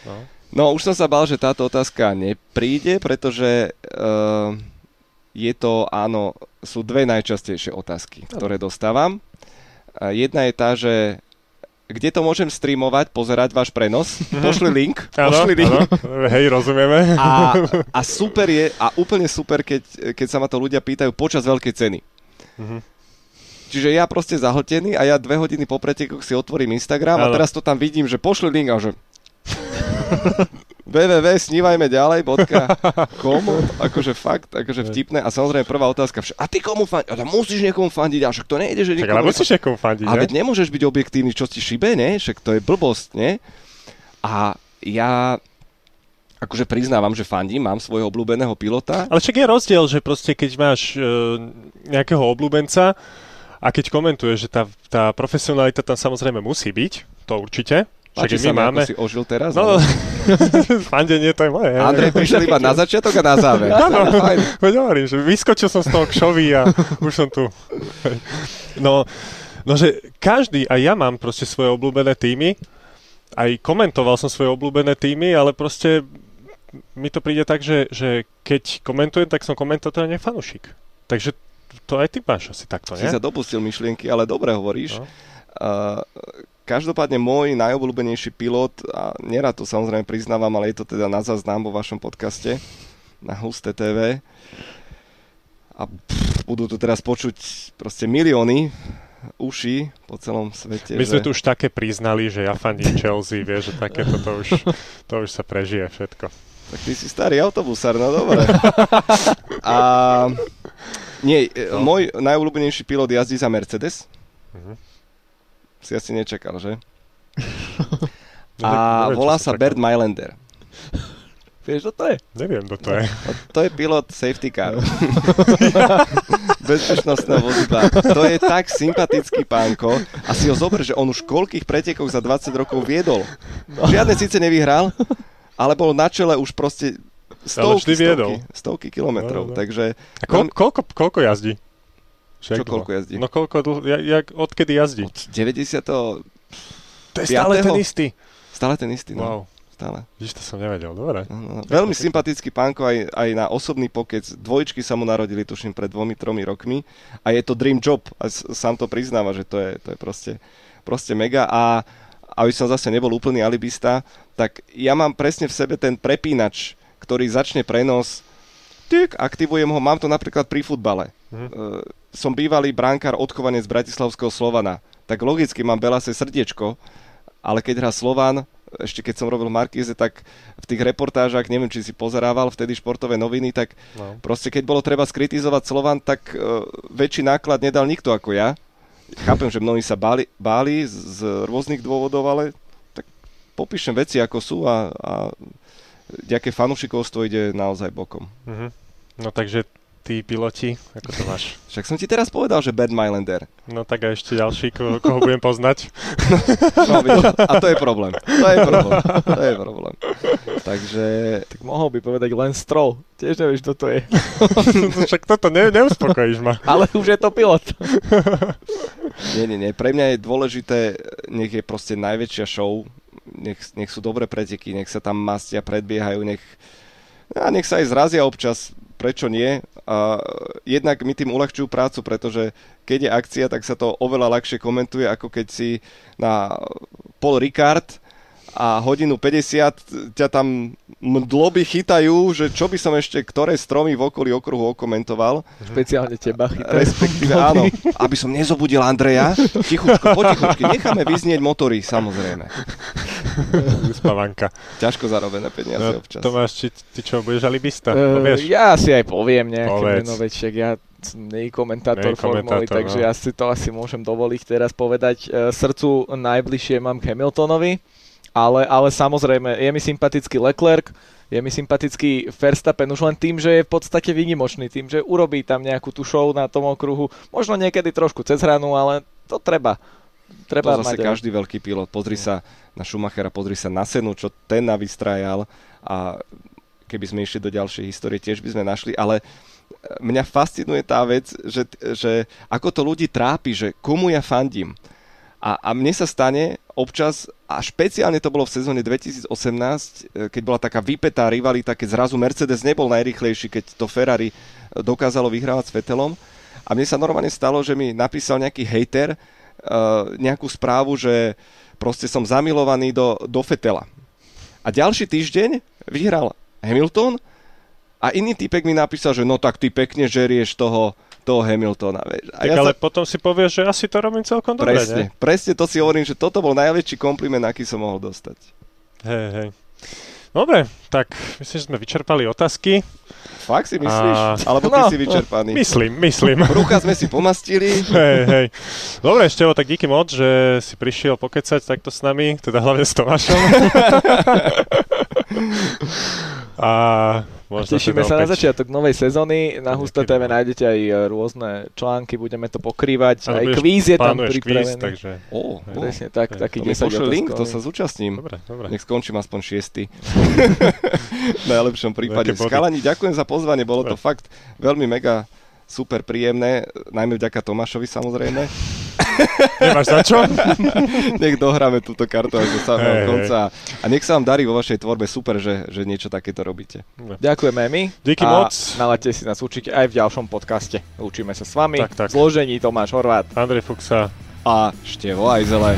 No. No, už som sa bal, že táto otázka nepríde, pretože uh, je to, áno, sú dve najčastejšie otázky, ktoré dostávam. Uh, jedna je tá, že kde to môžem streamovať, pozerať váš prenos? Pošli link. Áno, Pošli link. áno, hej, rozumieme. A, a super je, a úplne super, keď, keď sa ma to ľudia pýtajú počas veľkej ceny. Mhm. Čiže ja proste zahltený a ja dve hodiny po pretekoch si otvorím Instagram a Áno. teraz to tam vidím, že pošli link a že www.snívajmeďalej.com Akože fakt, akože vtipné. A samozrejme prvá otázka, a ty komu fandíš? A musíš niekomu fandiť, a však to nejde, že Tak ale musíš niekomu fandiť, A ne? nemôžeš byť objektívny, čo ti šibe, ne? Však to je blbosť, ne? A ja akože priznávam, že fandím, mám svojho obľúbeného pilota. Ale však je rozdiel, že proste keď máš e, nejakého obľúbenca a keď komentuješ, že tá, tá profesionalita tam samozrejme musí byť, to určite. Však Páči my sa mi, máme... si ožil teraz. No, ale- fandenie to je moje. Andrej prišiel iba na začiatok a na záver. Áno, veď hovorím, že vyskočil som z toho kšoví a už som tu. No, no, že každý, aj ja mám proste svoje obľúbené týmy, aj komentoval som svoje obľúbené týmy, ale proste mi to príde tak, že, že keď komentujem, tak som komentátor a nie fanúšik. Takže to aj ty máš asi takto, Si nie? sa dopustil myšlienky, ale dobre hovoríš. No. Uh, každopádne môj najobľúbenejší pilot, a nerad to samozrejme priznávam, ale je to teda na záznam vo vašom podcaste na Husté TV. A pff, budú tu teraz počuť proste milióny uši po celom svete. My sme že... tu už také priznali, že ja fandím Chelsea, vieš, že takéto to už, to už sa prežije všetko. Tak ty si starý autobusár, no dobre. A nie, No. môj najobľúbenejší pilot jazdí za Mercedes. Mhm. Si asi nečakal, že? No, A volá sa. Bert Mailander. Vieš, čo to je? Neviem, kto to je. A to je pilot safety car. Bezpečnostného vozidla. To je tak sympatický pánko. A si ho zober, že on už koľkých pretekoch za 20 rokov viedol. Žiadne síce nevyhral, ale bol na čele už proste Ale stovky, vždy viedol. stovky, stovky kilometrov. No, no. Takže A koľko, koľko, koľko jazdí? Čo Jak dlho? koľko jazdí? No koľko dlho, ja, jak, odkedy jazdí? od 90. To je stále ten piatého? istý. Stále ten istý, no. Wow, Stále. vidíš, to som nevedel, dobre. No, no, no. Veľmi sympatický pánko aj, aj na osobný pokec. Dvojčky sa mu narodili, tuším, pred dvomi, tromi rokmi. A je to dream job. A sám to priznáva, že to je, to je proste, proste mega. A aby som zase nebol úplný alibista, tak ja mám presne v sebe ten prepínač, ktorý začne prenos, tyk, aktivujem ho, mám to napríklad pri futbale. Mhm. E, som bývalý bránkár odchovanec z Bratislavského Slovana. Tak logicky mám Belase srdiečko, ale keď hrá Slovan, ešte keď som robil Markíze, tak v tých reportážach, neviem, či si pozerával vtedy športové noviny, tak No. proste keď bolo treba skritizovať Slovan, tak uh, väčší náklad nedal nikto ako ja. Chápem, že mnohí sa báli, báli z, z rôznych dôvodov, ale tak popíšem veci ako sú a, a nejaké fanúšikovstvo ide naozaj bokom. Mhm. No takže tí piloti, ako to máš? Však som ti teraz povedal, že Bad Mylander. No tak a ešte ďalší, koho, koho budem poznať. No, vidíš, a to je problém. To je problém. To je problém. Takže Tak mohol by povedať len Stroll. Tiež nevieš, kto to je. Však toto ne, neuspokojíš ma. Ale už je to pilot. nie, nie, nie. Pre mňa je dôležité, nech je proste najväčšia show, nech, nech sú dobré preteky, nech sa tam mastia, predbiehajú, nech, a nech sa aj zrazia občas, prečo nie. A jednak mi tým uľahčujú prácu, pretože keď je akcia, tak sa to oveľa ľahšie komentuje, ako keď si na Paul Ricard a hodinu 50 ťa tam mdloby chytajú, že čo by som ešte, ktoré stromy v okolí okruhu okomentoval. Špeciálne teba chytajú. Respektíve áno, aby som nezobudil Andreja. Tichučko, potichučky, necháme vyznieť motory, samozrejme. Uspavanka. Ťažko zarobené peniaze No, občas. Tomáš, či, ty čo, budeš alibista? Povieš? ja si aj poviem nejaké Povedz. meno, veď ja nie komentátor formuly, komentátor, takže no. ja si to asi môžem dovoliť teraz povedať. Eh, Srdcu najbližšie mám k Hamiltonovi, ale, ale samozrejme je mi sympatický Leclerc, je mi sympatický Verstappen už len tým, že je v podstate výnimočný, tým, že urobí tam nejakú tú show na tom okruhu, možno niekedy trošku cez hranu, ale to treba. Treba to zase mať aj- každý veľký pilot. Pozri sa na Schumachera, pozri sa na Senu, čo ten navystrajal a keby sme išli do ďalšej histórie, tiež by sme našli, ale mňa fascinuje tá vec, že, že ako to ľudí trápi, že komu ja fandím. A, a mne sa stane občas, a špeciálne to bolo v sezóne 2018, e, keď bola taká vypetá rivalita, keď zrazu Mercedes nebol najrychlejší, keď to Ferrari dokázalo vyhrávať s Vettelom. A mne sa normálne stalo, že mi napísal nejaký hejter nejakú správu, že proste som zamilovaný do, do Fetela. A ďalší týždeň vyhral Hamilton a iný typek mi napísal, že no tak ty pekne žerieš toho, toho Hamiltona. Vieš. A Tak ale potom si povieš, že asi to robím celkom dobre, presne, presne to si hovorím, že toto bol najväčší kompliment, aký som mohol dostať. Hej, hej. Dobre, tak myslím, že sme vyčerpali otázky. Fakt si myslíš? A- Alebo ty No. si vyčerpaný? Myslím, myslím. Brucha sme si pomastili. hej, hej. Dobre, Števo, tak díky moc, že si prišiel pokecať takto s nami, teda hlavne s Tomášom. A možno Tešíme sa na opäť- začiatok novej sezóny. Na Husta TV nájdete aj e, rôzne články, budeme to pokrývať. Áno, Aj kvíz je tam pripravený. kvíz, takže... Ó, ó. Presne tak, Hej, taký To mi 10 pošle link, to sa zúčastním. Dobre, dobre. Nech skončím aspoň šiestý. v najlepšom prípade. Skalani, ďakujem za pozvanie, bolo to fakt veľmi mega super príjemné, najmä vďaka Tomášovi samozrejme. Nemáš za čo? Nech dohráme túto kartu až do samého hej. konca. A nech sa vám darí vo vašej tvorbe, super, že, že niečo takéto robíte. Ďakujeme aj my. Díky a moc. Nalaďte si nás určite aj v ďalšom podcaste. Učíme sa s vami. Tak, tak. Zložení Tomáš Horvát. Andrej Fuxa. A Števo Ajzele.